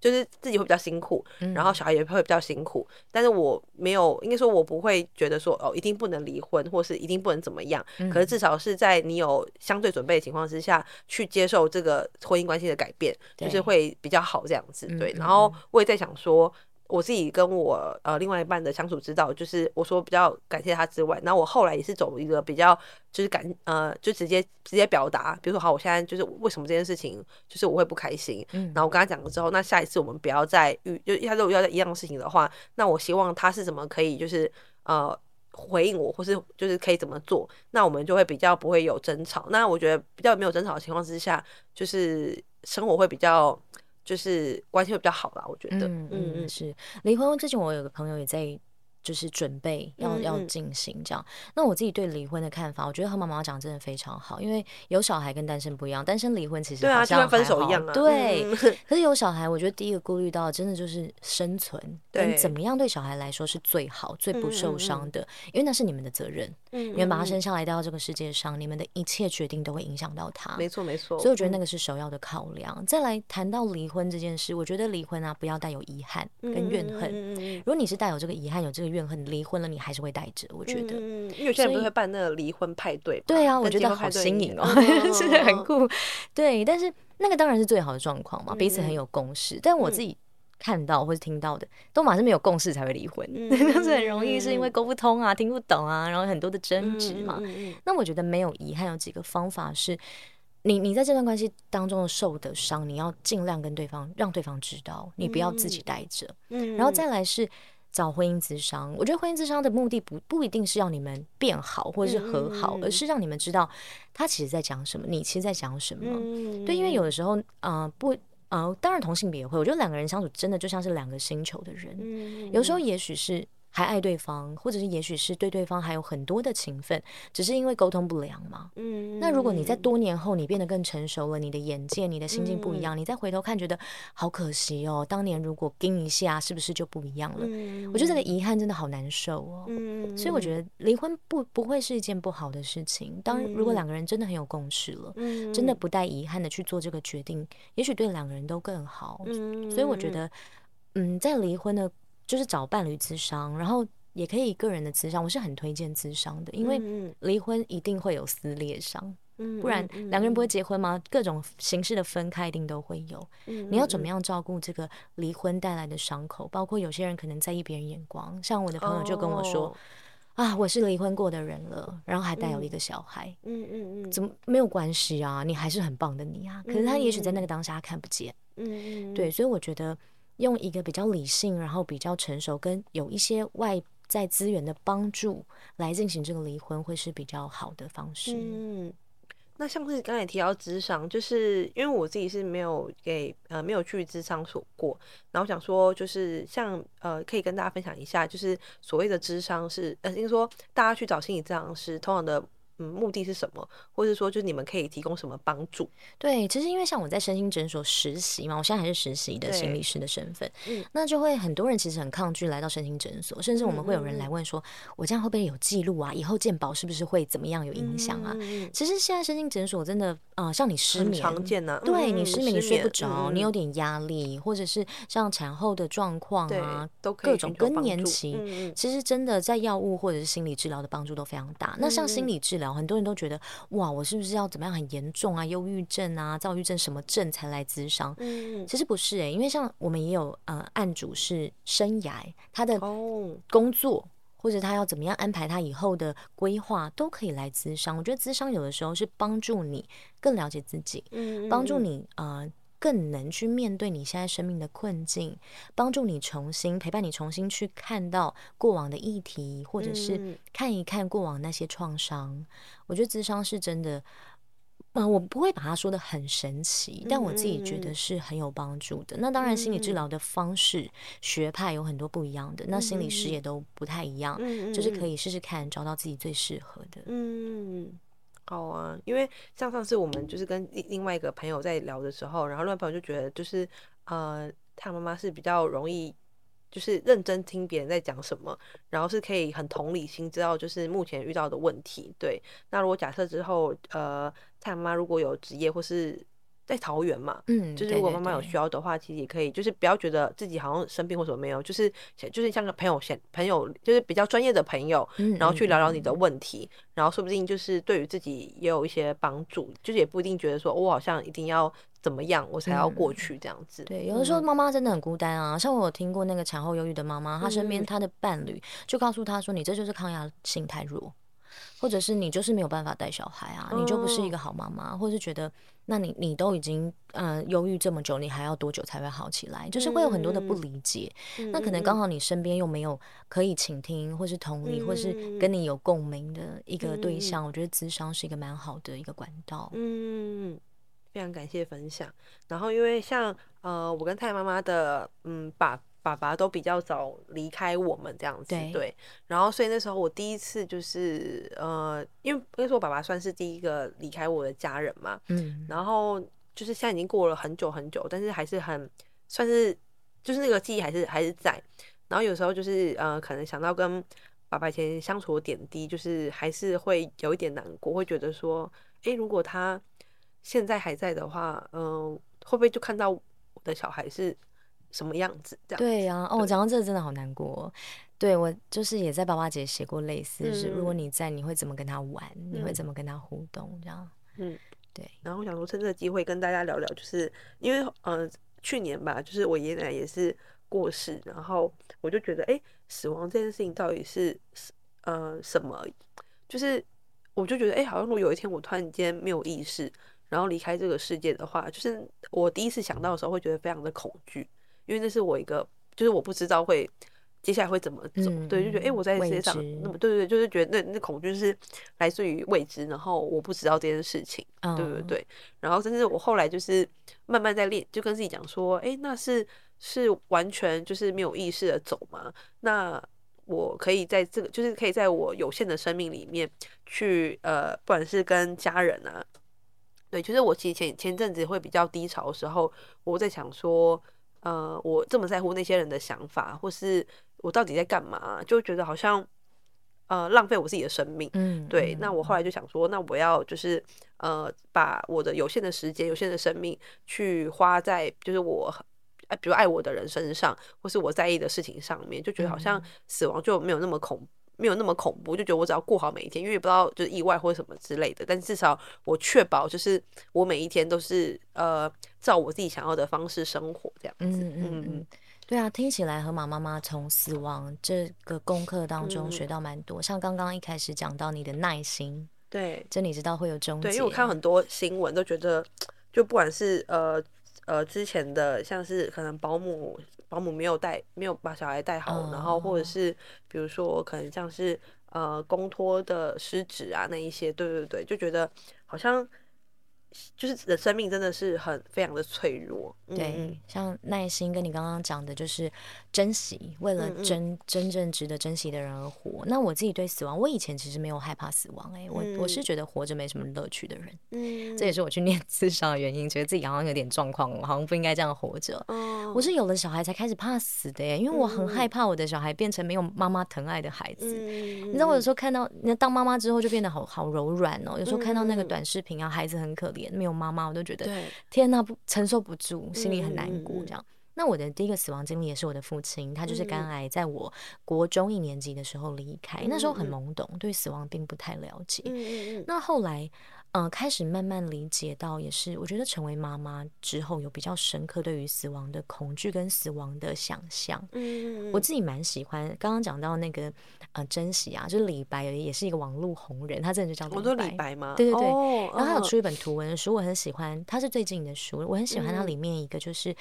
就是自己会比较辛苦，然后小孩也会比较辛苦，嗯、但是我没有，应该说，我不会觉得说哦，一定不能离婚，或是一定不能怎么样。嗯、可是至少是在你有相对准备的情况之下去接受这个婚姻关系的改变，就是会比较好这样子。对，然后我也在想说。我自己跟我呃另外一半的相处之道，就是我说比较感谢他之外，然后我后来也是走一个比较就是感呃就直接直接表达，比如说好，我现在就是为什么这件事情就是我会不开心，嗯，然后我跟他讲了之后，那下一次我们不要再遇，就他如果要在一样的事情的话，那我希望他是怎么可以就是呃回应我，或是就是可以怎么做，那我们就会比较不会有争吵。那我觉得比较没有争吵的情况之下，就是生活会比较。就是关系会比较好啦，我觉得。嗯嗯嗯，是离婚之前，我有个朋友也在。就是准备要要进行这样，那我自己对离婚的看法，我觉得和妈妈讲真的非常好，因为有小孩跟单身不一样，单身离婚其实好像分手一样啊。对，可是有小孩，我觉得第一个顾虑到真的就是生存，跟怎么样对小孩来说是最好、最不受伤的，因为那是你们的责任。嗯，你们把他生下来带到这个世界上，你们的一切决定都会影响到他。没错没错。所以我觉得那个是首要的考量。再来谈到离婚这件事，我觉得离婚啊，不要带有遗憾跟怨恨。如果你是带有这个遗憾、有这个怨恨，离婚了，你还是会带着。我觉得，嗯，因为有些人不会办那个离婚派对。对啊，我觉得好新颖哦，是很酷。对，但是那个当然是最好的状况嘛，彼此很有共识。但我自己看到或是听到的，都马上没有共识才会离婚，那是很容易是因为沟不通啊、听不懂啊，然后很多的争执嘛。那我觉得没有遗憾，有几个方法是。你你在这段关系当中的受的伤，你要尽量跟对方让对方知道，你不要自己带着。嗯，然后再来是找婚姻咨商，我觉得婚姻咨商的目的不不一定是要你们变好或者是和好，而是让你们知道他其实在讲什么，你其实在讲什么。嗯，对，因为有的时候，啊、呃，不，啊、呃，当然同性别也会，我觉得两个人相处真的就像是两个星球的人，嗯，有时候也许是。还爱对方，或者是也许是对对方还有很多的情分，只是因为沟通不良嘛。嗯，那如果你在多年后你变得更成熟了，你的眼界、你的心境不一样，嗯、你再回头看，觉得好可惜哦。当年如果跟一下，是不是就不一样了？嗯、我觉得这个遗憾真的好难受哦。嗯，所以我觉得离婚不不会是一件不好的事情。当如果两个人真的很有共识了，嗯、真的不带遗憾的去做这个决定，也许对两个人都更好。嗯，所以我觉得，嗯，在离婚的。就是找伴侣咨商，然后也可以个人的咨商，我是很推荐咨商的，因为离婚一定会有撕裂伤，不然两个人不会结婚吗？各种形式的分开一定都会有。你要怎么样照顾这个离婚带来的伤口？包括有些人可能在意别人眼光，像我的朋友就跟我说：“啊，我是离婚过的人了，然后还带有一个小孩，嗯嗯嗯，怎么没有关系啊？你还是很棒的你啊！可是他也许在那个当下他看不见，嗯嗯，对，所以我觉得。用一个比较理性，然后比较成熟，跟有一些外在资源的帮助来进行这个离婚，会是比较好的方式。嗯，那像是刚才提到智商，就是因为我自己是没有给呃没有去智商所过，然后想说就是像呃可以跟大家分享一下，就是所谓的智商是呃，应该说大家去找心理咨商师通常的。嗯，目的是什么？或者说，就是你们可以提供什么帮助？对，其实因为像我在身心诊所实习嘛，我现在还是实习的心理师的身份，嗯，那就会很多人其实很抗拒来到身心诊所，甚至我们会有人来问说，嗯、我这样会不会有记录啊？以后健保是不是会怎么样有影响啊？嗯、其实现在身心诊所真的啊、呃，像你失眠，常见呢、啊，对你失眠，你睡不着，嗯、你有点压力，或者是像产后的状况啊，都各种更年期，嗯、其实真的在药物或者是心理治疗的帮助都非常大。嗯、那像心理治疗，很多人都觉得。哇，我是不是要怎么样很严重啊？忧郁症啊，躁郁症什么症才来咨商？嗯，其实不是诶、欸，因为像我们也有呃案主是生涯，他的工作、哦、或者他要怎么样安排他以后的规划都可以来咨商。我觉得咨商有的时候是帮助你更了解自己，嗯，帮助你呃。更能去面对你现在生命的困境，帮助你重新陪伴你，重新去看到过往的议题，或者是看一看过往那些创伤。嗯、我觉得智商是真的，我不会把它说的很神奇，但我自己觉得是很有帮助的。嗯、那当然，心理治疗的方式、嗯、学派有很多不一样的，那心理师也都不太一样，嗯、就是可以试试看，找到自己最适合的。嗯。好啊，因为像上次我们就是跟另另外一个朋友在聊的时候，然后另外朋友就觉得就是呃，他妈妈是比较容易就是认真听别人在讲什么，然后是可以很同理心知道就是目前遇到的问题。对，那如果假设之后呃，他妈妈如果有职业或是。在桃园嘛，嗯，就是如果妈妈有需要的话，其实也可以，就是不要觉得自己好像生病或什么没有，就是就是像个朋友，先朋友就是比较专业的朋友，然后去聊聊你的问题，然后说不定就是对于自己也有一些帮助，就是也不一定觉得说我好像一定要怎么样我才要过去这样子。对，有的时候妈妈真的很孤单啊，像我有听过那个产后忧郁的妈妈，她身边她的伴侣就告诉她说：“你这就是抗压性太弱。”或者是你就是没有办法带小孩啊，你就不是一个好妈妈，或者是觉得，那你你都已经呃忧郁这么久，你还要多久才会好起来？就是会有很多的不理解。那可能刚好你身边又没有可以倾听，或是同理，或是跟你有共鸣的一个对象，我觉得咨商是一个蛮好的一个管道。嗯，非常感谢分享。然后因为像呃，我跟太妈妈的嗯把。爸爸都比较早离开我们这样子，对，对，然后所以那时候我第一次就是呃，因为那时候我爸爸算是第一个离开我的家人嘛，嗯，然后就是现在已经过了很久很久，但是还是很算是就是那个记忆还是还是在，然后有时候就是呃，可能想到跟爸爸以前相处的点滴，就是还是会有一点难过，会觉得说，诶，如果他现在还在的话，嗯、呃，会不会就看到我的小孩是？什么样子？这样对呀、啊，哦，讲到这个真的好难过。对，我就是也在爸爸节写过类似，就是如果你在，你会怎么跟他玩？嗯、你会怎么跟他互动？这样，嗯，对。然后我想说，趁这个机会跟大家聊聊，就是因为呃，去年吧，就是我爷爷奶奶也是过世，然后我就觉得，哎，死亡这件事情到底是呃什么？就是我就觉得，哎，好像如果有一天我突然间没有意识。然后离开这个世界的话，就是我第一次想到的时候会觉得非常的恐惧，因为那是我一个，就是我不知道会接下来会怎么走，嗯、对，就觉得哎、欸，我在世界上，那么对对对，就是觉得那那恐惧是来自于未知，然后我不知道这件事情，嗯、对对对，然后甚至我后来就是慢慢在练，就跟自己讲说，哎、欸，那是是完全就是没有意识的走嘛？那我可以在这个，就是可以在我有限的生命里面去，呃，不管是跟家人啊，对，就是我其实前前阵子会比较低潮的时候，我在想说，呃，我这么在乎那些人的想法，或是我到底在干嘛，就觉得好像，呃，浪费我自己的生命。嗯，对。那我后来就想说，那我要就是，呃，把我的有限的时间、有限的生命去花在，就是我。比如爱我的人身上，或是我在意的事情上面，就觉得好像死亡就没有那么恐，没有那么恐怖，就觉得我只要过好每一天，因为也不知道就是意外或者什么之类的，但至少我确保就是我每一天都是呃照我自己想要的方式生活这样子。嗯嗯嗯，对啊，听起来河马妈妈从死亡这个功课当中学到蛮多，嗯、像刚刚一开始讲到你的耐心，对，这你知道会有终结，对，因为我看很多新闻都觉得，就不管是呃。呃，之前的像是可能保姆保姆没有带，没有把小孩带好，然后或者是比如说可能像是呃公托的失职啊那一些，对对对，就觉得好像。就是人生命真的是很非常的脆弱，对，嗯、像耐心跟你刚刚讲的，就是珍惜，为了真、嗯嗯、真正值得珍惜的人而活。那我自己对死亡，我以前其实没有害怕死亡、欸，哎、嗯，我我是觉得活着没什么乐趣的人，嗯，这也是我去念 自商的原因，觉得自己好像有点状况，我好像不应该这样活着。哦、我是有了小孩才开始怕死的、欸，因为我很害怕我的小孩变成没有妈妈疼爱的孩子。嗯、你知道，我有时候看到，那当妈妈之后就变得好好柔软哦、喔。有时候看到那个短视频啊，孩子很可怜。没有妈妈，我都觉得天哪，不承受不住，心里很难过。这样，那我的第一个死亡经历也是我的父亲，他就是肝癌，在我国中一年级的时候离开。那时候很懵懂，对死亡并不太了解。那后来。嗯、呃，开始慢慢理解到，也是我觉得成为妈妈之后，有比较深刻对于死亡的恐惧跟死亡的想象。嗯，我自己蛮喜欢。刚刚讲到那个呃，珍惜啊，就是李白也是一个网络红人，他真的就叫李白。我李白吗？对对对。哦、然后他有出一本图文的书，我很喜欢。他是最近的书，我很喜欢它里面一个，就是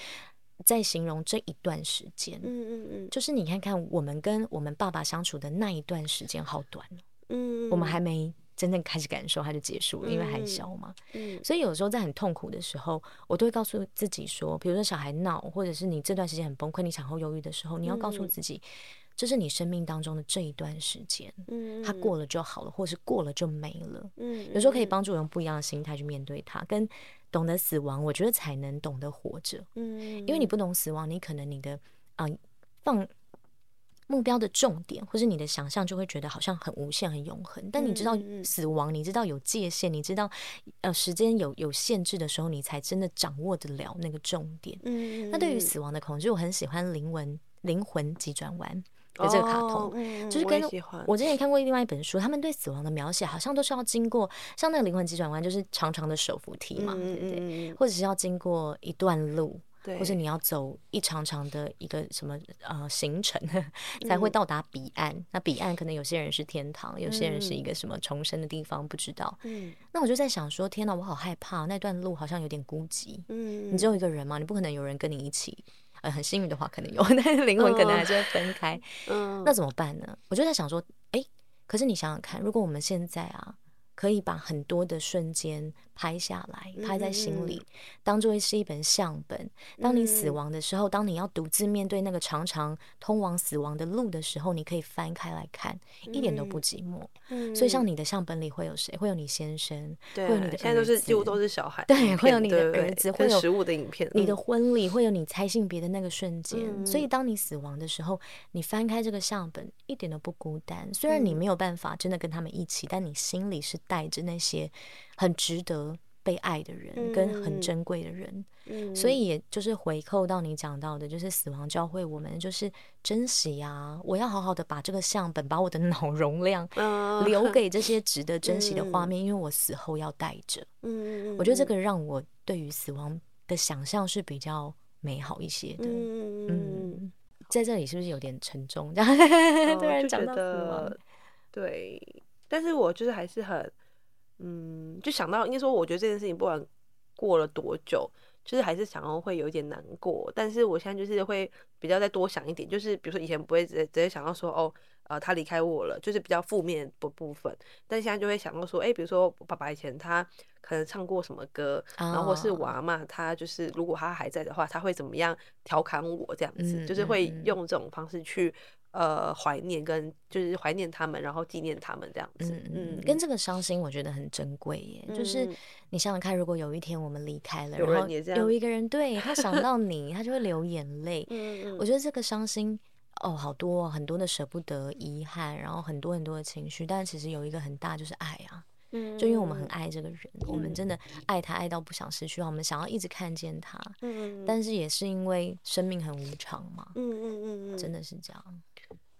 在形容这一段时间。嗯嗯嗯。就是你看看我们跟我们爸爸相处的那一段时间，好短。嗯。我们还没。真正开始感受，它就结束了，因为还小嘛。嗯，所以有时候在很痛苦的时候，我都会告诉自己说，比如说小孩闹，或者是你这段时间很崩溃，你产后忧郁的时候，你要告诉自己，这是你生命当中的这一段时间，嗯，它过了就好了，或者是过了就没了。嗯，有时候可以帮助我用不一样的心态去面对它，跟懂得死亡，我觉得才能懂得活着。嗯，因为你不懂死亡，你可能你的啊、呃、放。目标的重点，或是你的想象，就会觉得好像很无限、很永恒。但你知道死亡，你知道有界限，你知道呃时间有有限制的时候，你才真的掌握得了那个重点。嗯，那对于死亡的恐惧，我很喜欢《灵魂灵魂急转弯》的这个卡通，就是跟我，我之前看过另外一本书，他们对死亡的描写好像都是要经过像那个灵魂急转弯，就是长长的手扶梯嘛，对不对？或者是要经过一段路。对或者你要走一长长的一个什么呃行程，才会到达彼岸。嗯、那彼岸可能有些人是天堂，有些人是一个什么重生的地方，不知道。嗯，那我就在想说，天哪，我好害怕，那段路好像有点孤寂。嗯，你只有一个人嘛？你不可能有人跟你一起。呃，很幸运的话，可能有，但是灵魂可能还是会分开。嗯，那怎么办呢？我就在想说，哎、欸，可是你想想看，如果我们现在啊，可以把很多的瞬间。拍下来，拍在心里，当做是一本相本。当你死亡的时候，当你要独自面对那个长长通往死亡的路的时候，你可以翻开来看，一点都不寂寞。所以，像你的相本里会有谁？会有你先生，会有你的，现在都是几乎都是小孩。对，会有你的儿子，会有食物的影片，你的婚礼，会有你猜性别的那个瞬间。所以，当你死亡的时候，你翻开这个相本，一点都不孤单。虽然你没有办法真的跟他们一起，但你心里是带着那些。很值得被爱的人，跟很珍贵的人，嗯、所以也就是回扣到你讲到的，就是死亡教会我们就是珍惜啊！我要好好的把这个相本，把我的 脑容量留给这些值得珍惜的画面，嗯、因为我死后要带着。嗯，我觉得这个让我对于死亡的想象是比较美好一些的。嗯，嗯，在这里是不是有点沉重？这 样突然讲到死亡，对，但是我就是还是很。嗯，就想到应该说，我觉得这件事情不管过了多久，就是还是想要会有一点难过。但是我现在就是会比较再多想一点，就是比如说以前不会直接直接想到说哦。呃，他离开我了，就是比较负面的部分。但现在就会想到说，哎、欸，比如说我爸爸以前他可能唱过什么歌，然后或是我阿嬷，他就是如果他还在的话，他会怎么样调侃我这样子，嗯、就是会用这种方式去呃怀念跟就是怀念他们，然后纪念他们这样子。嗯，嗯跟这个伤心我觉得很珍贵耶。嗯、就是你想想看，如果有一天我们离开了，然后有一个人对他想到 你，他就会流眼泪。嗯嗯，我觉得这个伤心。哦，好多很多的舍不得、遗憾，然后很多很多的情绪，但其实有一个很大就是爱啊，嗯，就因为我们很爱这个人，嗯、我们真的爱他爱到不想失去他，我们想要一直看见他，嗯，但是也是因为生命很无常嘛，嗯嗯嗯嗯，真的是这样。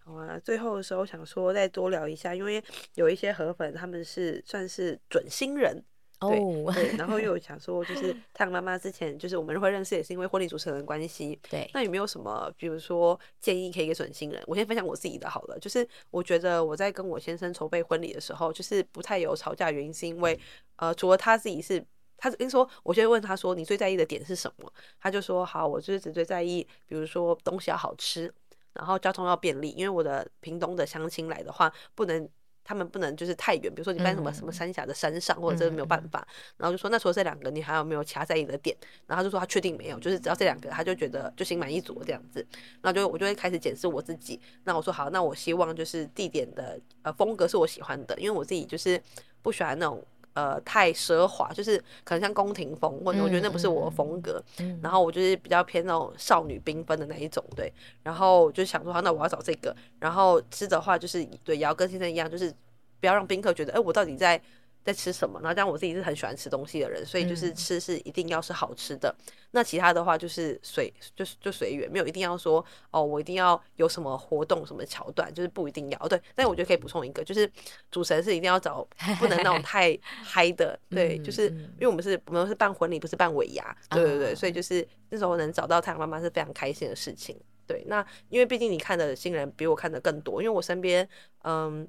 好啊，最后的时候想说再多聊一下，因为有一些河粉他们是算是准新人。对，对，然后又想说，就是 太阳妈妈之前就是我们会认识，也是因为婚礼主持人的关系。对，那有没有什么，比如说建议可以给准新人？我先分享我自己的好了，就是我觉得我在跟我先生筹备婚礼的时候，就是不太有吵架，原因是因为呃，除了他自己是，他跟说，我就问他说，你最在意的点是什么？他就说，好，我就是只最在意，比如说东西要好吃，然后交通要便利，因为我的屏东的相亲来的话，不能。他们不能就是太远，比如说你搬什么什么三峡的山上，或者真的没有办法。然后就说，那除了这两个，你还有没有其他在意的点？然后他就说他确定没有，就是只要这两个，他就觉得就心满意足这样子。然后就我就会开始检视我自己。那我说好，那我希望就是地点的呃风格是我喜欢的，因为我自己就是不喜欢那种。呃，太奢华，就是可能像宫廷风，或者我觉得那不是我的风格。嗯嗯、然后我就是比较偏那种少女缤纷的那一种，对。然后就想说，好，那我要找这个。然后吃的话，就是对，也要跟先生一样，就是不要让宾客觉得，哎，我到底在。在吃什么？然后，这样我自己是很喜欢吃东西的人，所以就是吃是一定要是好吃的。嗯、那其他的话就是随就是就随缘，没有一定要说哦，我一定要有什么活动什么桥段，就是不一定要。对，但我觉得可以补充一个，就是主持人是一定要找不能那种 太嗨的，对，就是因为我们是我们是办婚礼，不是办尾牙，对对对，所以就是那时候能找到太阳妈妈是非常开心的事情。对，那因为毕竟你看的新人比我看的更多，因为我身边嗯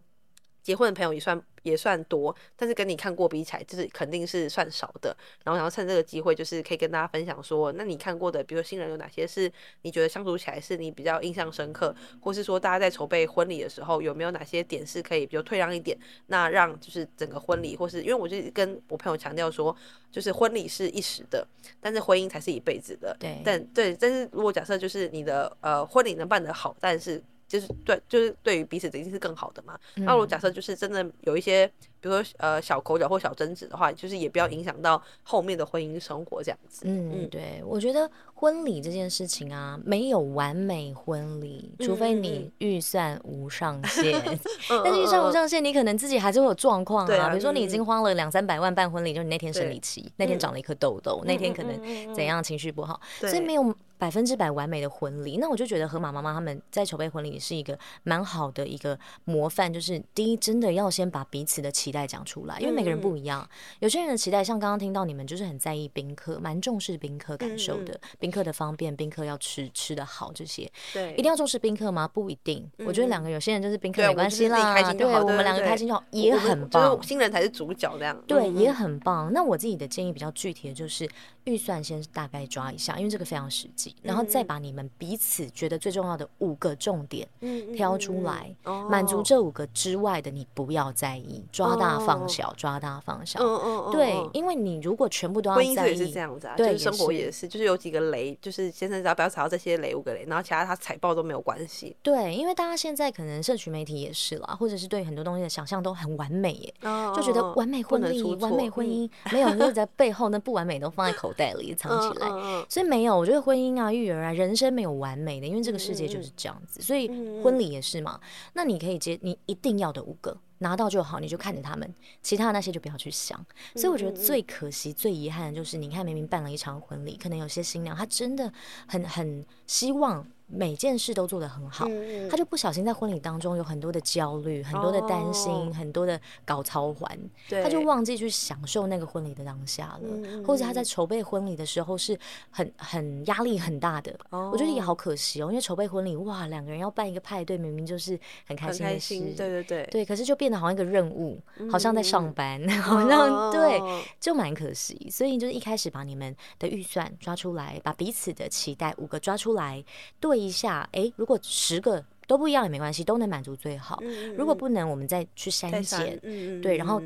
结婚的朋友也算。也算多，但是跟你看过比起来，就是肯定是算少的。然后想要趁这个机会，就是可以跟大家分享说，那你看过的，比如说新人有哪些是你觉得相处起来是你比较印象深刻，或是说大家在筹备婚礼的时候，有没有哪些点是可以比如退让一点，那让就是整个婚礼，或是因为我就跟我朋友强调说，就是婚礼是一时的，但是婚姻才是一辈子的。对，但对，但是如果假设就是你的呃婚礼能办得好，但是。就是对，就是对于彼此的一定是更好的嘛。那我假设就是真的有一些。比如说呃小口角或小争执的话，就是也不要影响到后面的婚姻生活这样子。嗯，嗯对，我觉得婚礼这件事情啊，没有完美婚礼，除非你预算无上限。嗯、但是预算无上限，你可能自己还是会有状况啊。啊比如说你已经花了两三百万办婚礼，就是你那天生理期，那天长了一颗痘痘，嗯、那天可能怎样情绪不好，所以没有百分之百完美的婚礼。那我就觉得河马妈妈他们在筹备婚礼是一个蛮好的一个模范，就是第一，真的要先把彼此的期期待讲出来，因为每个人不一样。嗯、有些人的期待，像刚刚听到你们就是很在意宾客，蛮重视宾客感受的，宾、嗯、客的方便，宾客要吃吃的好这些。对，一定要重视宾客吗？不一定。嗯、我觉得两个有些人就是宾客没关系啦，对，对，我们两个开心就好，也很棒。新人才是主角这样。对，也很棒。那我自己的建议比较具体的就是预算先大概抓一下，因为这个非常实际，然后再把你们彼此觉得最重要的五个重点挑出来，满、嗯嗯嗯、足这五个之外的你不要在意，抓。大放小，抓大放小。嗯嗯嗯，对，因为你如果全部都要在意，婚姻是这样子啊，对，生活也是，就是有几个雷，就是先生只要不要踩到这些雷，五个雷，然后其他他踩爆都没有关系。对，因为大家现在可能社群媒体也是啦，或者是对很多东西的想象都很完美耶，就觉得完美婚礼、完美婚姻没有，那在背后那不完美都放在口袋里藏起来，所以没有。我觉得婚姻啊、育儿啊、人生没有完美的，因为这个世界就是这样子，所以婚礼也是嘛。那你可以接你一定要的五个。拿到就好，你就看着他们，其他的那些就不要去想。所以我觉得最可惜、最遗憾的就是，你看明明办了一场婚礼，可能有些新娘她真的很很希望每件事都做得很好，他就不小心在婚礼当中有很多的焦虑、很多的担心、很多的搞操环，他就忘记去享受那个婚礼的当下了，或者他在筹备婚礼的时候是很很压力很大的，我觉得也好可惜哦，因为筹备婚礼哇，两个人要办一个派对，明明就是很开心的事，对对对，对，可是就变得好像一个任务，好像在上班，好像对，就蛮可惜，所以就是一开始把你们的预算抓出来，把彼此的期待五个抓出来对一下，哎、欸，如果十个都不一样也没关系，都能满足最好。嗯嗯，如果不能，我们再去删减。对，然后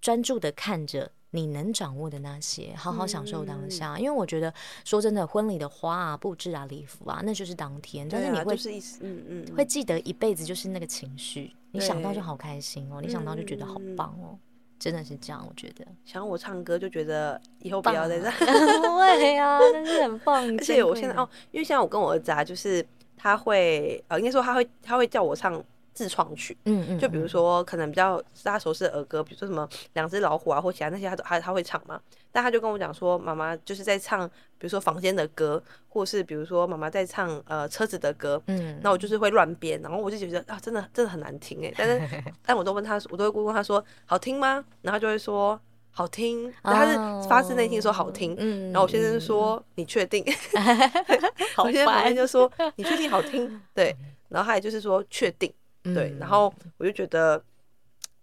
专注的看着你能掌握的那些，好好享受当下。因为我觉得，说真的，婚礼的花啊、布置啊、礼服啊，那就是当天，但是你会，嗯嗯，会记得一辈子，就是那个情绪。你想到就好开心哦，你想到就觉得好棒哦。真的是这样，我觉得。想我唱歌就觉得以后不要再这样。对呀，真是很棒。而且我现在哦，因为现在我跟我儿子啊，就是他会呃，应该说他会他会叫我唱。自创曲，嗯嗯，就比如说可能比较大家熟悉的儿歌，比如说什么两只老虎啊，或其他那些他都他他会唱嘛。但他就跟我讲说，妈妈就是在唱，比如说房间的歌，或是比如说妈妈在唱呃车子的歌，嗯，那我就是会乱编，然后我就觉得啊，真的真的很难听哎。但是 但我都问他，我都会问他说好听吗？然后他就会说好听，然后他是发自内心说好听，嗯，然后我先生说你确定？我先生就说你确定好听？对，然后他也就是说确定。对，然后我就觉得，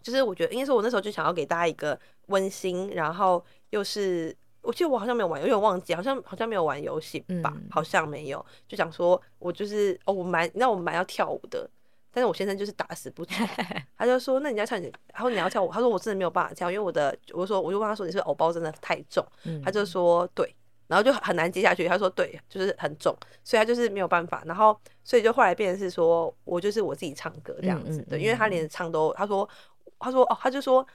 就是我觉得，应该是，我那时候就想要给大家一个温馨，然后又是，我记得我好像没有玩，有点忘记，好像好像没有玩游戏吧，嗯、好像没有，就想说我就是哦，我蛮，那我蛮要跳舞的，但是我先生就是打死不跳，他就说，那你要跳你，然后你要跳舞，他说我真的没有办法跳，因为我的，我就说，我就问他说，你是不是偶包真的太重？嗯、他就说对。然后就很难接下去，他说对，就是很重，所以他就是没有办法。然后所以就后来变成是说我就是我自己唱歌这样子，对，因为他连唱都，他说他说哦，他就说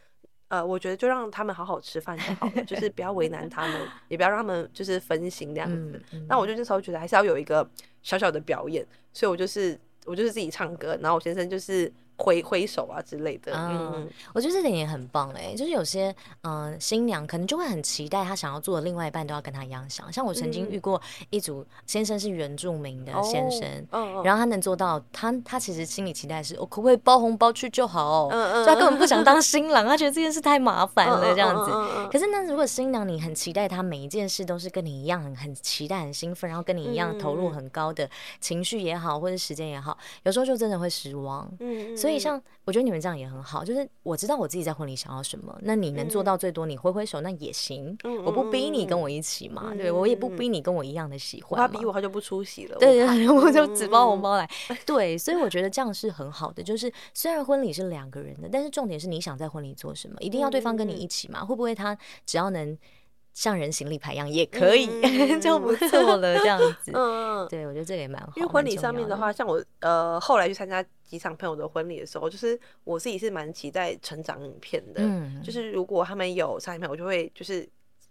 呃，我觉得就让他们好好吃饭就好了，就是不要为难他们，也不要让他们就是分心这样子。那我就那时候觉得还是要有一个小小的表演，所以我就是我就是自己唱歌，然后我先生就是。挥挥手啊之类的，嗯，嗯，我觉得这点也很棒哎，就是有些嗯、呃、新娘可能就会很期待她想要做的另外一半都要跟她一样想，像我曾经遇过一组先生是原住民的先生，嗯、然后他能做到，他他其实心里期待是我可不可以包红包去就好，嗯嗯，他根本不想当新郎，他觉得这件事太麻烦了这样子。可是那如果新娘你很期待她每一件事都是跟你一样很很期待很兴奋，然后跟你一样投入很高的情绪也好或者时间也好，有时候就真的会失望，嗯，所以。所以像我觉得你们这样也很好，就是我知道我自己在婚礼想要什么，那你能做到最多，你挥挥手那也行，我不逼你跟我一起嘛，对，我也不逼你跟我一样的喜欢，他逼我他就不出席了，对对，我 就只包红包来，对，所以我觉得这样是很好的，就是虽然婚礼是两个人的，但是重点是你想在婚礼做什么，一定要对方跟你一起嘛，会不会他只要能。像人行李牌一样也可以，嗯、就不错了。这样 子，嗯，对，我觉得这个也蛮好。因为婚礼上面的话，像我呃后来去参加几场朋友的婚礼的时候，就是我自己是蛮期待成长影片的。嗯，就是如果他们有成长影片，我就会就是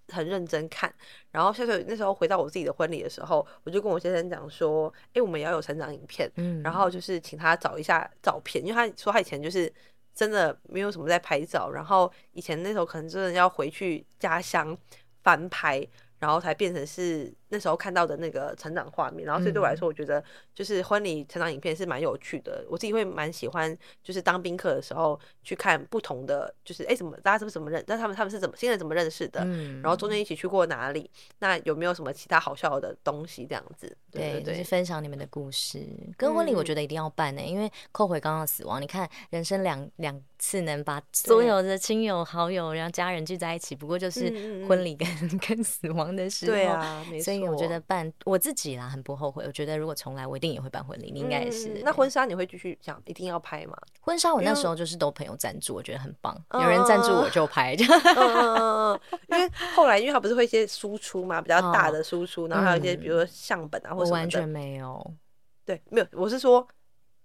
很认真看。然后，像是那时候回到我自己的婚礼的时候，我就跟我先生讲说：“哎、欸，我们也要有成长影片。”嗯，然后就是请他找一下照片，因为他说他以前就是真的没有什么在拍照，然后以前那时候可能真的要回去家乡。翻拍，然后才变成是那时候看到的那个成长画面，然后所以对我来说，我觉得就是婚礼成长影片是蛮有趣的。我自己会蛮喜欢，就是当宾客的时候去看不同的，就是哎，怎么大家是不是怎么认？但他们他们是怎么新人怎么认识的？然后中间一起去过哪里？那有没有什么其他好笑的东西？这样子，对对，就是分享你们的故事。跟婚礼我觉得一定要办呢，因为扣回刚刚的死亡，你看人生两两次能把所有的亲友好友然后家人聚在一起，不过就是婚礼跟 跟死亡的时候。对啊，所以我觉得办我自己啦，很不后悔。我觉得如果重来，我一定也会办婚礼。你应该也是。那婚纱你会继续想一定要拍吗？婚纱我那时候就是都朋友赞助，我觉得很棒，有人赞助我就拍。这样。因为后来因为他不是会一些输出嘛，比较大的输出，然后还有一些比如说相本啊或什么的。完全没有。对，没有。我是说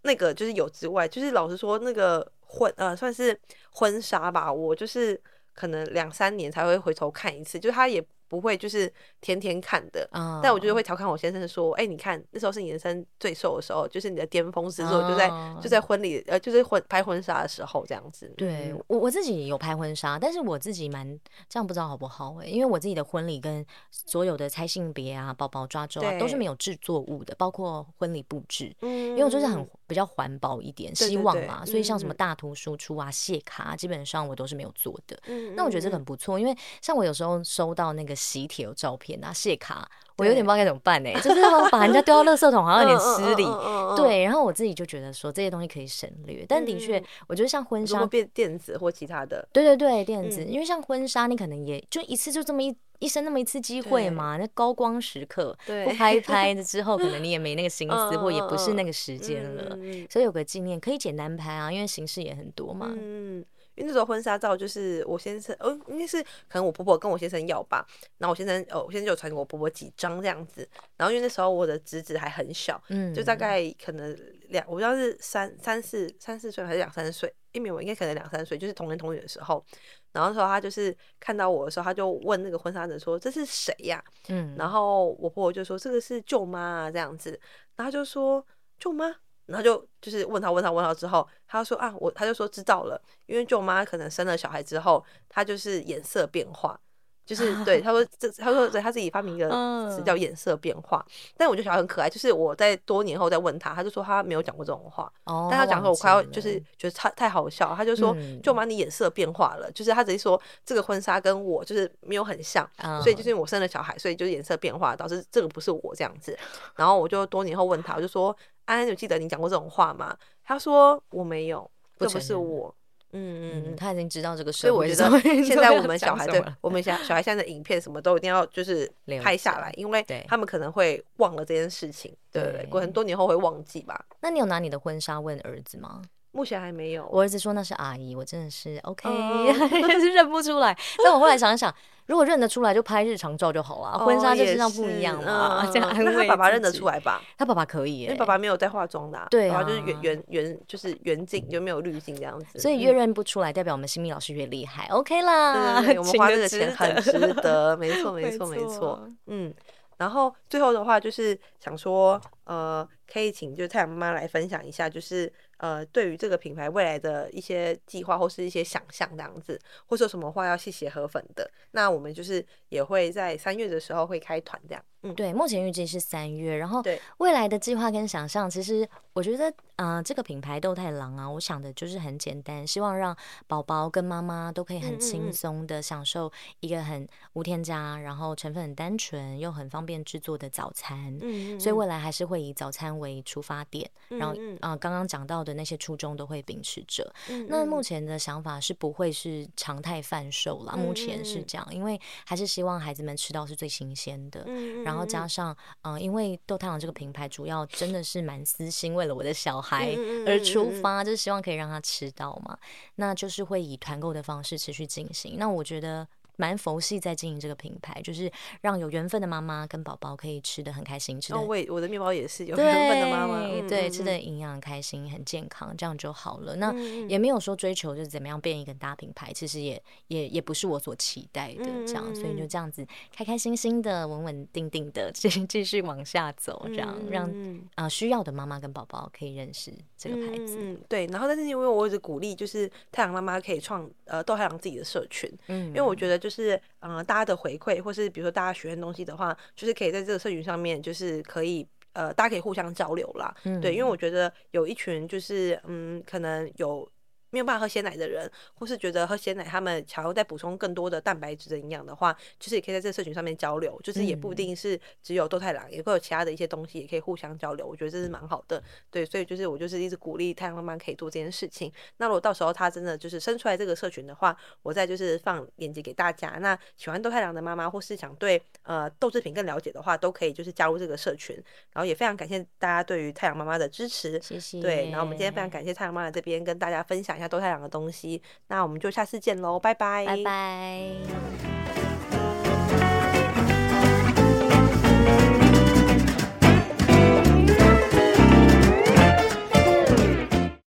那个就是有之外，就是老实说那个婚呃算是婚纱吧，我就是可能两三年才会回头看一次，就是他也。不会就是天天看的。嗯、但我就是会调侃我先生说：“哎、欸，你看那时候是你人生最瘦的时候，就是你的巅峰之作，就在就在婚礼呃，就是婚拍婚纱的时候这样子。”对我我自己有拍婚纱，但是我自己蛮这样不知道好不好哎、欸，因为我自己的婚礼跟所有的猜性别啊、宝宝抓周啊都是没有制作物的，包括婚礼布置，嗯，因为我就是很比较环保一点，希望嘛，所以像什么大图输出啊、谢卡，基本上我都是没有做的。嗯，那我觉得这个很不错，因为像我有时候收到那个喜帖有照片啊、谢卡，我有点不知道该怎么办呢、欸，就是把人家丢到垃圾桶，好像有点失礼。对，然后我自己就觉得说这些东西可以省略，但的确，我觉得像婚纱变电子或其他的，对对对，电子，因为像婚纱，你可能也就一次就这么一一生那么一次机会嘛，那高光时刻，不拍一拍之后，可能你也没那个心思，或也不是那个时间了，所以有个纪念可以简单拍啊，因为形式也很多嘛。因为那时候婚纱照就是我先生，哦，应该是可能我婆婆跟我先生要吧，然后我先生，哦，我先生就传给我婆婆几张这样子，然后因为那时候我的侄子还很小，嗯，就大概可能两，我不知道是三三四三四岁还是两三岁，因为我应该可能两三岁，就是同年同月的时候，然后那时候他就是看到我的时候，他就问那个婚纱人说这是谁呀？嗯，然后我婆婆就说这个是舅妈啊这样子，然后他就说舅妈。然后就就是问他问他问他之后，他说啊我他就说知道了，因为舅妈可能生了小孩之后，她就是颜色变化，就是对 他说这他说对他自己发明一个词叫颜色变化，但我就觉得很可爱，就是我在多年后再问他，他就说他没有讲过这种话，但他讲说我快要就是觉得太太好笑，他就说舅妈你颜色变化了，就是他只是说这个婚纱跟我就是没有很像，所以就是因为我生了小孩，所以就是颜色变化导致这个不是我这样子，然后我就多年后问他，我就说。安安有记得你讲过这种话吗？他说我没有，这不是我。嗯嗯，他已经知道这个事，所以我觉得现在我们小孩的，我们小小孩现在的影片什么都一定要就是拍下来，因为他们可能会忘了这件事情，对对对，过很多年后会忘记吧。那你有拿你的婚纱问儿子吗？目前还没有。我儿子说那是阿姨，我真的是 OK，还是认不出来。但我后来想一想。如果认得出来，就拍日常照就好了。婚纱就身上不一样嘛，这样安慰。那他爸爸认得出来吧？他爸爸可以，因为爸爸没有在化妆的。对啊，就是原原原就是原景，就没有滤镜这样子。所以越认不出来，代表我们新密老师越厉害。OK 啦，我们花这个钱很值得，没错没错 没错。嗯，然后最后的话就是想说，呃，可以请就是太阳妈妈来分享一下，就是。呃，对于这个品牌未来的一些计划或是一些想象这样子，或者有什么话要谢谢河粉的，那我们就是也会在三月的时候会开团这样。嗯，对，目前预计是三月，然后未来的计划跟想象，其实我觉得，呃，这个品牌豆太郎啊，我想的就是很简单，希望让宝宝跟妈妈都可以很轻松的享受一个很无添加，然后成分很单纯又很方便制作的早餐。嗯，所以未来还是会以早餐为出发点，然后啊，呃，刚刚讲到的那些初衷都会秉持着。那目前的想法是不会是常态贩售啦，目前是这样，因为还是希望孩子们吃到是最新鲜的。然后然后加上，嗯、呃，因为豆太郎这个品牌主要真的是蛮私心，为了我的小孩而出发，就是希望可以让他吃到嘛，那就是会以团购的方式持续进行。那我觉得。蛮佛系在经营这个品牌，就是让有缘分的妈妈跟宝宝可以吃的很开心，吃的。哦，我的面包也是有缘分的妈妈，对，对，吃的营养、开心、很健康，这样就好了。那也没有说追求就是怎么样变一个大品牌，其实也也也不是我所期待的这样，所以就这样子开开心心的、稳稳定定的 继继续往下走，这样让啊、呃、需要的妈妈跟宝宝可以认识这个牌子。嗯，对。然后但是因为我一直鼓励，就是太阳妈妈可以创呃豆太阳自己的社群，嗯，因为我觉得。就是嗯、呃，大家的回馈，或是比如说大家学的东西的话，就是可以在这个社群上面，就是可以呃，大家可以互相交流啦。嗯、对，因为我觉得有一群就是嗯，可能有。没有办法喝鲜奶的人，或是觉得喝鲜奶他们想要再补充更多的蛋白质的营养的话，就是也可以在这个社群上面交流，就是也不一定是只有豆太郎，也会有其他的一些东西也可以互相交流。我觉得这是蛮好的，对，所以就是我就是一直鼓励太阳妈妈可以做这件事情。那如果到时候他真的就是生出来这个社群的话，我再就是放链接给大家。那喜欢豆太郎的妈妈，或是想对呃豆制品更了解的话，都可以就是加入这个社群。然后也非常感谢大家对于太阳妈妈的支持，谢谢。对，然后我们今天非常感谢太阳妈妈这边跟大家分享一下豆太郎的东西，那我们就下次见喽，拜拜，拜拜。